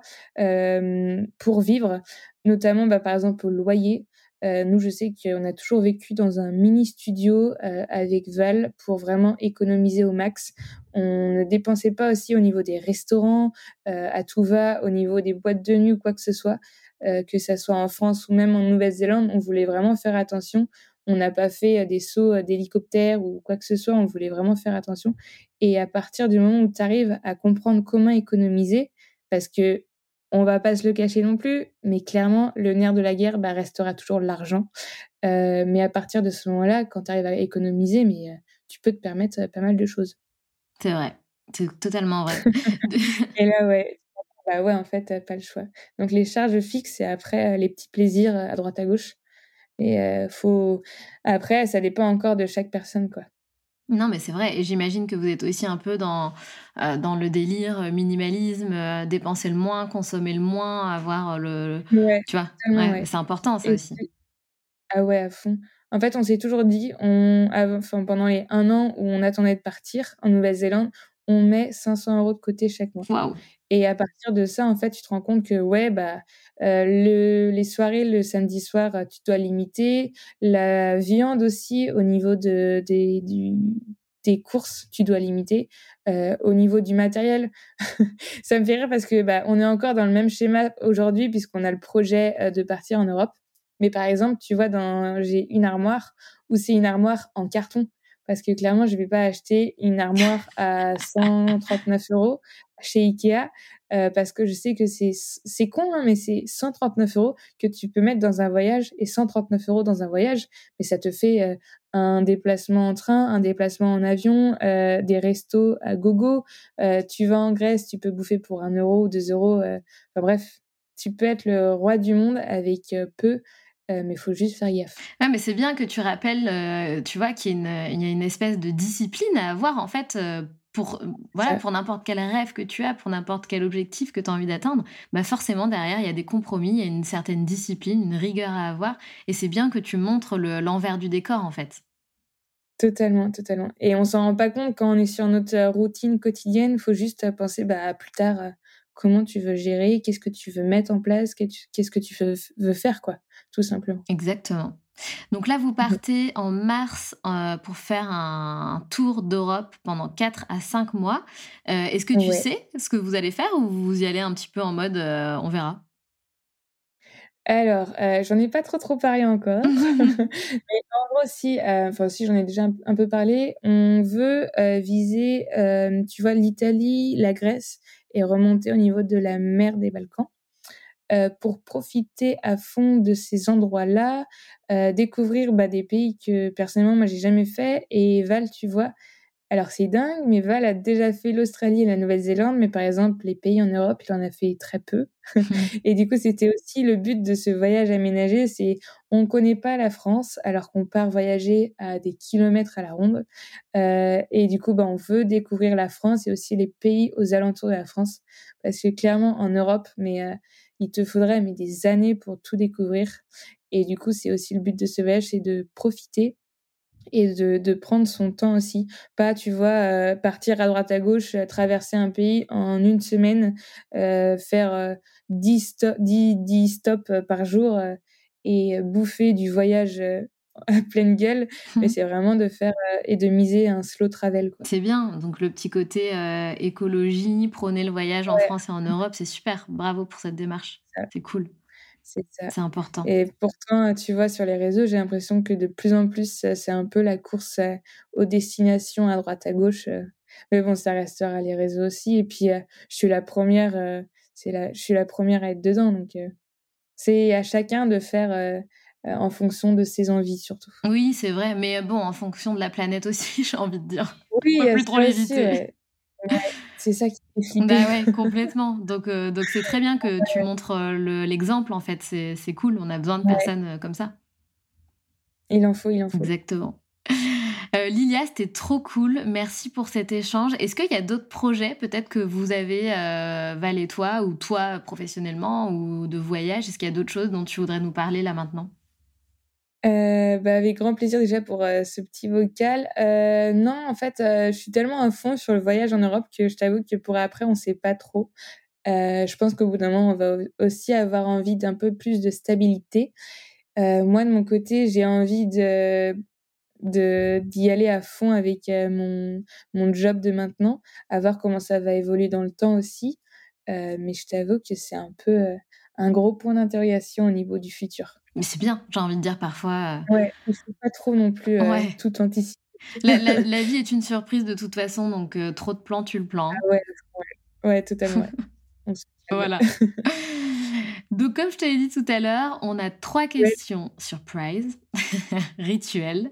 pour vivre, notamment bah, par exemple au loyer. Euh, nous, je sais qu'on a toujours vécu dans un mini studio euh, avec Val pour vraiment économiser au max. On ne dépensait pas aussi au niveau des restaurants, à tout va, au niveau des boîtes de nuit ou quoi que ce soit, que ça soit en France ou même en Nouvelle-Zélande. On voulait vraiment faire attention. On n'a pas fait des sauts d'hélicoptère ou quoi que ce soit. On voulait vraiment faire attention. Et à partir du moment où tu arrives à comprendre comment économiser, parce que on va pas se le cacher non plus, mais clairement, le nerf de la guerre bah, restera toujours l'argent. Euh, mais à partir de ce moment-là, quand tu arrives à économiser, mais euh, tu peux te permettre euh, pas mal de choses.
C'est vrai, c'est totalement vrai.
et là, ouais, bah ouais, en fait, pas le choix. Donc les charges fixes et après les petits plaisirs à droite à gauche. Et faut. Après, ça dépend encore de chaque personne, quoi.
Non, mais c'est vrai. Et j'imagine que vous êtes aussi un peu dans, euh, dans le délire euh, minimalisme, euh, dépenser le moins, consommer le moins, avoir le. tu vois, c'est important ça aussi.
Ah ouais, à fond. En fait, on s'est toujours dit, on, enfin, pendant les un an où on attendait de partir en Nouvelle-Zélande, on met 500 euros de côté chaque mois.
Waouh!
Et à partir de ça, en fait, tu te rends compte que, ouais, bah, le, les soirées le samedi soir, tu dois limiter. La viande aussi, au niveau de, des, des courses, tu dois limiter. au niveau du matériel, ça me fait rire parce que bah, on est encore dans le même schéma aujourd'hui puisqu'on a le projet de partir en Europe. Mais par exemple, tu vois, j'ai une armoire où c'est une armoire en carton parce que clairement, je vais pas acheter une armoire à 139 euros chez Ikea euh, parce que je sais que c'est c'est con, hein, mais c'est 139 euros que tu peux mettre dans un voyage et 139 euros dans un voyage, mais ça te fait euh, un déplacement en train, un déplacement en avion, euh, des restos à gogo. tu vas en Grèce, tu peux bouffer pour un euro ou deux euros. enfin bref, tu peux être le roi du monde avec peu. Mais il faut juste faire gaffe.
Ah, mais c'est bien que tu rappelles, tu vois, qu'il y, a une, y a une espèce de discipline à avoir, en fait, pour voilà pour n'importe quel rêve que tu as, pour n'importe quel objectif que tu as envie d'atteindre, bah forcément derrière il y a des compromis, il y a une certaine discipline, une rigueur à avoir et c'est bien que tu montres l'envers du décor en fait.
Totalement, totalement. Et on s'en rend pas compte quand on est sur notre euh, routine quotidienne, il faut juste penser bah, plus tard euh, comment tu veux gérer, qu'est-ce que tu veux mettre en place, qu'est-ce que tu veux faire quoi, tout simplement.
Exactement. Donc là, vous partez en mars euh, pour faire un, tour d'Europe pendant 4 à 5 mois. Euh, est-ce que tu sais ce que vous allez faire ou vous y allez un petit peu en mode euh, on verra?
Alors, j'en ai pas trop trop parlé encore. Mais en gros, si, enfin si j'en ai déjà un, peu parlé, on veut viser, tu vois, l'Italie, la Grèce et remonter au niveau de la mer des Balkans. Euh, pour profiter à fond de ces endroits-là, euh, découvrir bah, des pays que personnellement moi j'ai jamais fait. Et Val, tu vois, alors c'est dingue, mais Val a déjà fait l'Australie et la Nouvelle-Zélande, mais par exemple les pays en Europe, il en a fait très peu. Mmh. et du coup, c'était aussi le but de ce voyage aménagé, c'est on connaît pas la France alors qu'on part voyager à des kilomètres à la ronde. Euh, et du coup, bah, on veut découvrir la France et aussi les pays aux alentours de la France, parce que clairement en Europe, mais il te faudrait mais des années pour tout découvrir. Et du coup, c'est aussi le but de ce voyage, c'est de profiter et de, de, prendre son temps aussi. Pas, tu vois, euh, partir à droite à gauche, euh, traverser un pays en une semaine, euh, faire 10, 10, stops par jour et bouffer du voyage à pleine gueule, mais mmh. c'est vraiment de faire euh, et de miser un slow travel.
C'est bien, donc le petit côté euh, écologie, prôner le voyage en France et en Europe, c'est super. Bravo pour cette démarche. C'est cool.
C'est
important.
Et pourtant, tu vois, sur les réseaux, j'ai l'impression que de plus en plus, c'est un peu la course euh, aux destinations à droite à gauche. Mais bon, ça restera les réseaux aussi. Et puis, je suis la première, c'est la, je suis la première à être dedans. Donc, c'est à chacun de faire euh, en fonction de ses envies surtout.
Oui, c'est vrai, mais bon, en fonction de la planète aussi, j'ai envie de dire. Oui, On peut plus trop l'éviter.
c'est ça qui
est Bah ouais, complètement. Donc, euh, donc c'est très bien que tu montres euh, l'exemple, en fait. C'est cool, on a besoin de personnes comme ça.
Il en faut, il en faut.
Exactement. Lilia, c'était trop cool. Merci pour cet échange. Est-ce qu'il y a d'autres projets, peut-être que vous avez, Val et toi, ou toi professionnellement, ou de voyage? Est-ce qu'il y a d'autres choses dont tu voudrais nous parler là maintenant?
Euh, bah, avec grand plaisir déjà pour euh, ce petit vocal. Euh, non, en fait, je suis tellement à fond sur le voyage en Europe que je t'avoue que pour après, on sait pas trop. je pense qu'au bout d'un moment, on va aussi avoir envie d'un peu plus de stabilité. moi, de mon côté, j'ai envie de d'y aller à fond avec mon, mon job de maintenant, à voir comment ça va évoluer dans le temps aussi. mais je t'avoue que c'est un peu un gros point d'interrogation au niveau du futur.
Mais c'est bien, j'ai envie de dire parfois.
Ouais, il faut pas trop non plus tout anticiper.
La, la, vie est une surprise de toute façon, donc trop de plans, tu le plans.
Ah ouais, ouais, totalement.
voilà. Donc, comme je t'avais dit tout à l'heure, on a trois questions surprise, rituelles.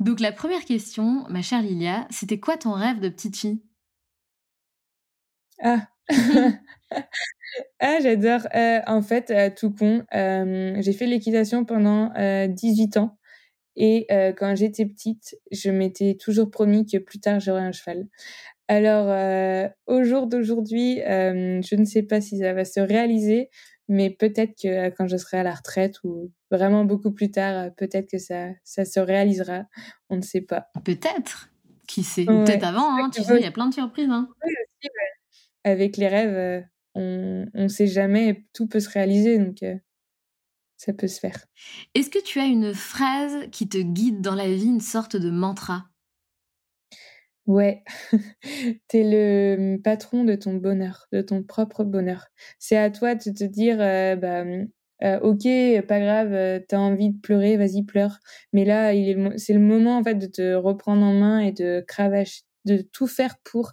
Donc, la première question, ma chère Lilia, c'était quoi ton rêve de petite fille?
Ah Ah, j'adore. Euh, en fait, euh, tout con, euh, j'ai fait l'équitation pendant 18 ans. Et quand j'étais petite, je m'étais toujours promis que plus tard, j'aurais un cheval. Alors, au jour d'aujourd'hui, je ne sais pas si ça va se réaliser, mais peut-être que quand je serai à la retraite ou vraiment beaucoup plus tard, peut-être que ça, ça se réalisera. On ne sait pas.
Peut-être. Qui sait? Peut-être avant, hein, tu sais, il y a plein de surprises. Hein.
Oui, Avec les rêves, on ne sait jamais, tout peut se réaliser, donc ça peut se faire.
Est-ce que tu as une phrase qui te guide dans la vie, une sorte de mantra?
Ouais, tu es le mmh, patron de ton bonheur, de ton propre bonheur. C'est à toi de te dire, euh, bah, euh, ok, pas grave, euh, t'as envie de pleurer, vas-y pleure. Mais là, c'est le moment en fait de te reprendre en main et de cravacher, de tout faire pour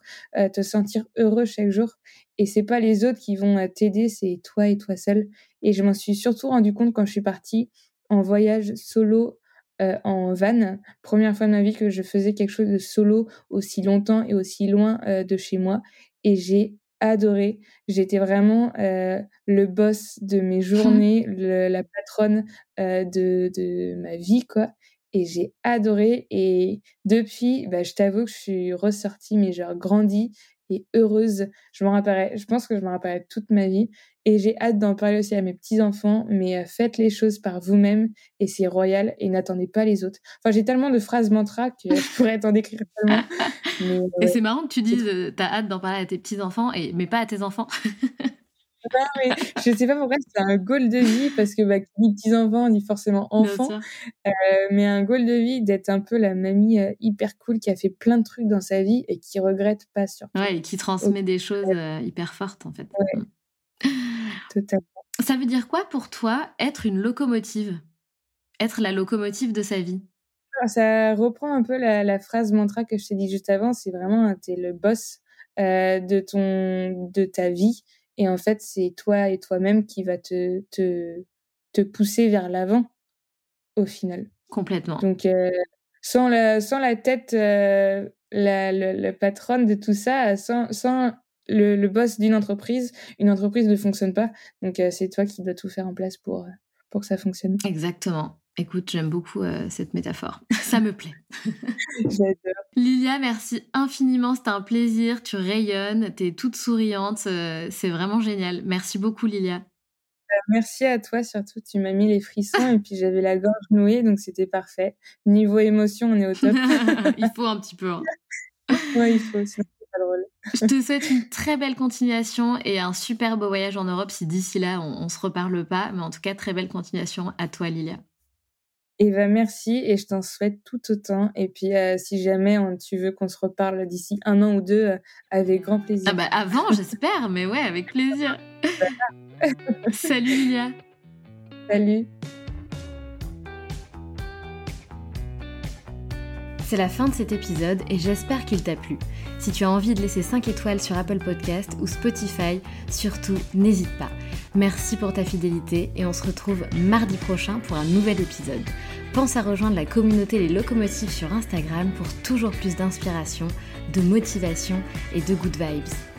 te sentir heureux chaque jour. Et c'est pas les autres qui vont t'aider, c'est toi et toi seul. Et je m'en suis surtout rendu compte quand je suis partie en voyage solo euh, en van. Première fois de ma vie que je faisais quelque chose de solo aussi longtemps et aussi loin euh, de chez moi. Et j'ai adoré. J'étais vraiment euh, le boss de mes journées, la patronne de, de ma vie, quoi. Et j'ai adoré. Et depuis, bah, je t'avoue que je suis ressortie, mais genre grandie et heureuse. Je m'en rappellerai, je pense que je m'en rappellerai toute ma vie. Et j'ai hâte d'en parler aussi à mes petits-enfants, mais euh, faites les choses par vous-même et c'est royal et n'attendez pas les autres. Enfin, j'ai tellement de phrases mantra que je pourrais t'en décrire tellement.
Et c'est marrant que tu dises, euh, t'as hâte d'en parler à tes petits-enfants, et... mais pas à tes enfants.
non, je sais pas pourquoi c'est un goal de vie parce que bah, dit petits enfants dit forcément enfants, euh, mais un goal de vie d'être un peu la mamie euh, hyper cool qui a fait plein de trucs dans sa vie et qui regrette pas surtout.
Ouais, et qui transmet des choses euh, hyper fortes en fait.
Ouais. Mm. Totalement.
Ça veut dire quoi pour toi être une locomotive? Être la locomotive de sa vie?
Ah, Ça reprend un peu la, la phrase mantra que je t'ai dit juste avant. C'est vraiment t'es le boss de ton de ta vie et en fait, c'est toi et toi-même qui va te, te, te pousser vers l'avant au final.
Complètement.
Donc, euh, sans, la, sans la tête, euh, la, la, patronne de tout ça, sans, sans le, le boss d'une entreprise, une entreprise ne fonctionne pas. Donc, euh, c'est toi qui dois tout faire en place pour, pour que ça fonctionne.
Exactement. Écoute, j'aime beaucoup euh, cette métaphore. Ça me plaît.
J'adore.
Lilia, merci infiniment. C'était un plaisir. Tu rayonnes. Tu es toute souriante. Euh, c'est vraiment génial. Merci beaucoup, Lilia.
Bah, merci à toi surtout. Tu m'as mis les frissons et puis j'avais la gorge nouée, donc c'était parfait. Niveau émotion, on est au top.
il faut un petit peu. Hein.
oui, il faut. Sinon, pas drôle.
Je te souhaite une très belle continuation et un super beau voyage en Europe si d'ici là on, on se reparle pas. Mais en tout cas, très belle continuation à toi, Lilia.
Eva, merci et je t'en souhaite tout autant. Et puis, euh, si jamais tu veux qu'on se reparle d'ici un an ou deux, euh, avec grand plaisir.
Ah bah avant, j'espère, mais ouais, avec plaisir. Salut Lilia.
Salut.
C'est la fin de cet épisode et j'espère qu'il t'a plu. Si tu as envie de laisser 5 étoiles sur Apple Podcast ou Spotify, surtout n'hésite pas. Merci pour ta fidélité et on se retrouve mardi prochain pour un nouvel épisode. Pense à rejoindre la communauté Les Locomotives sur Instagram pour toujours plus d'inspiration, de motivation et de good vibes.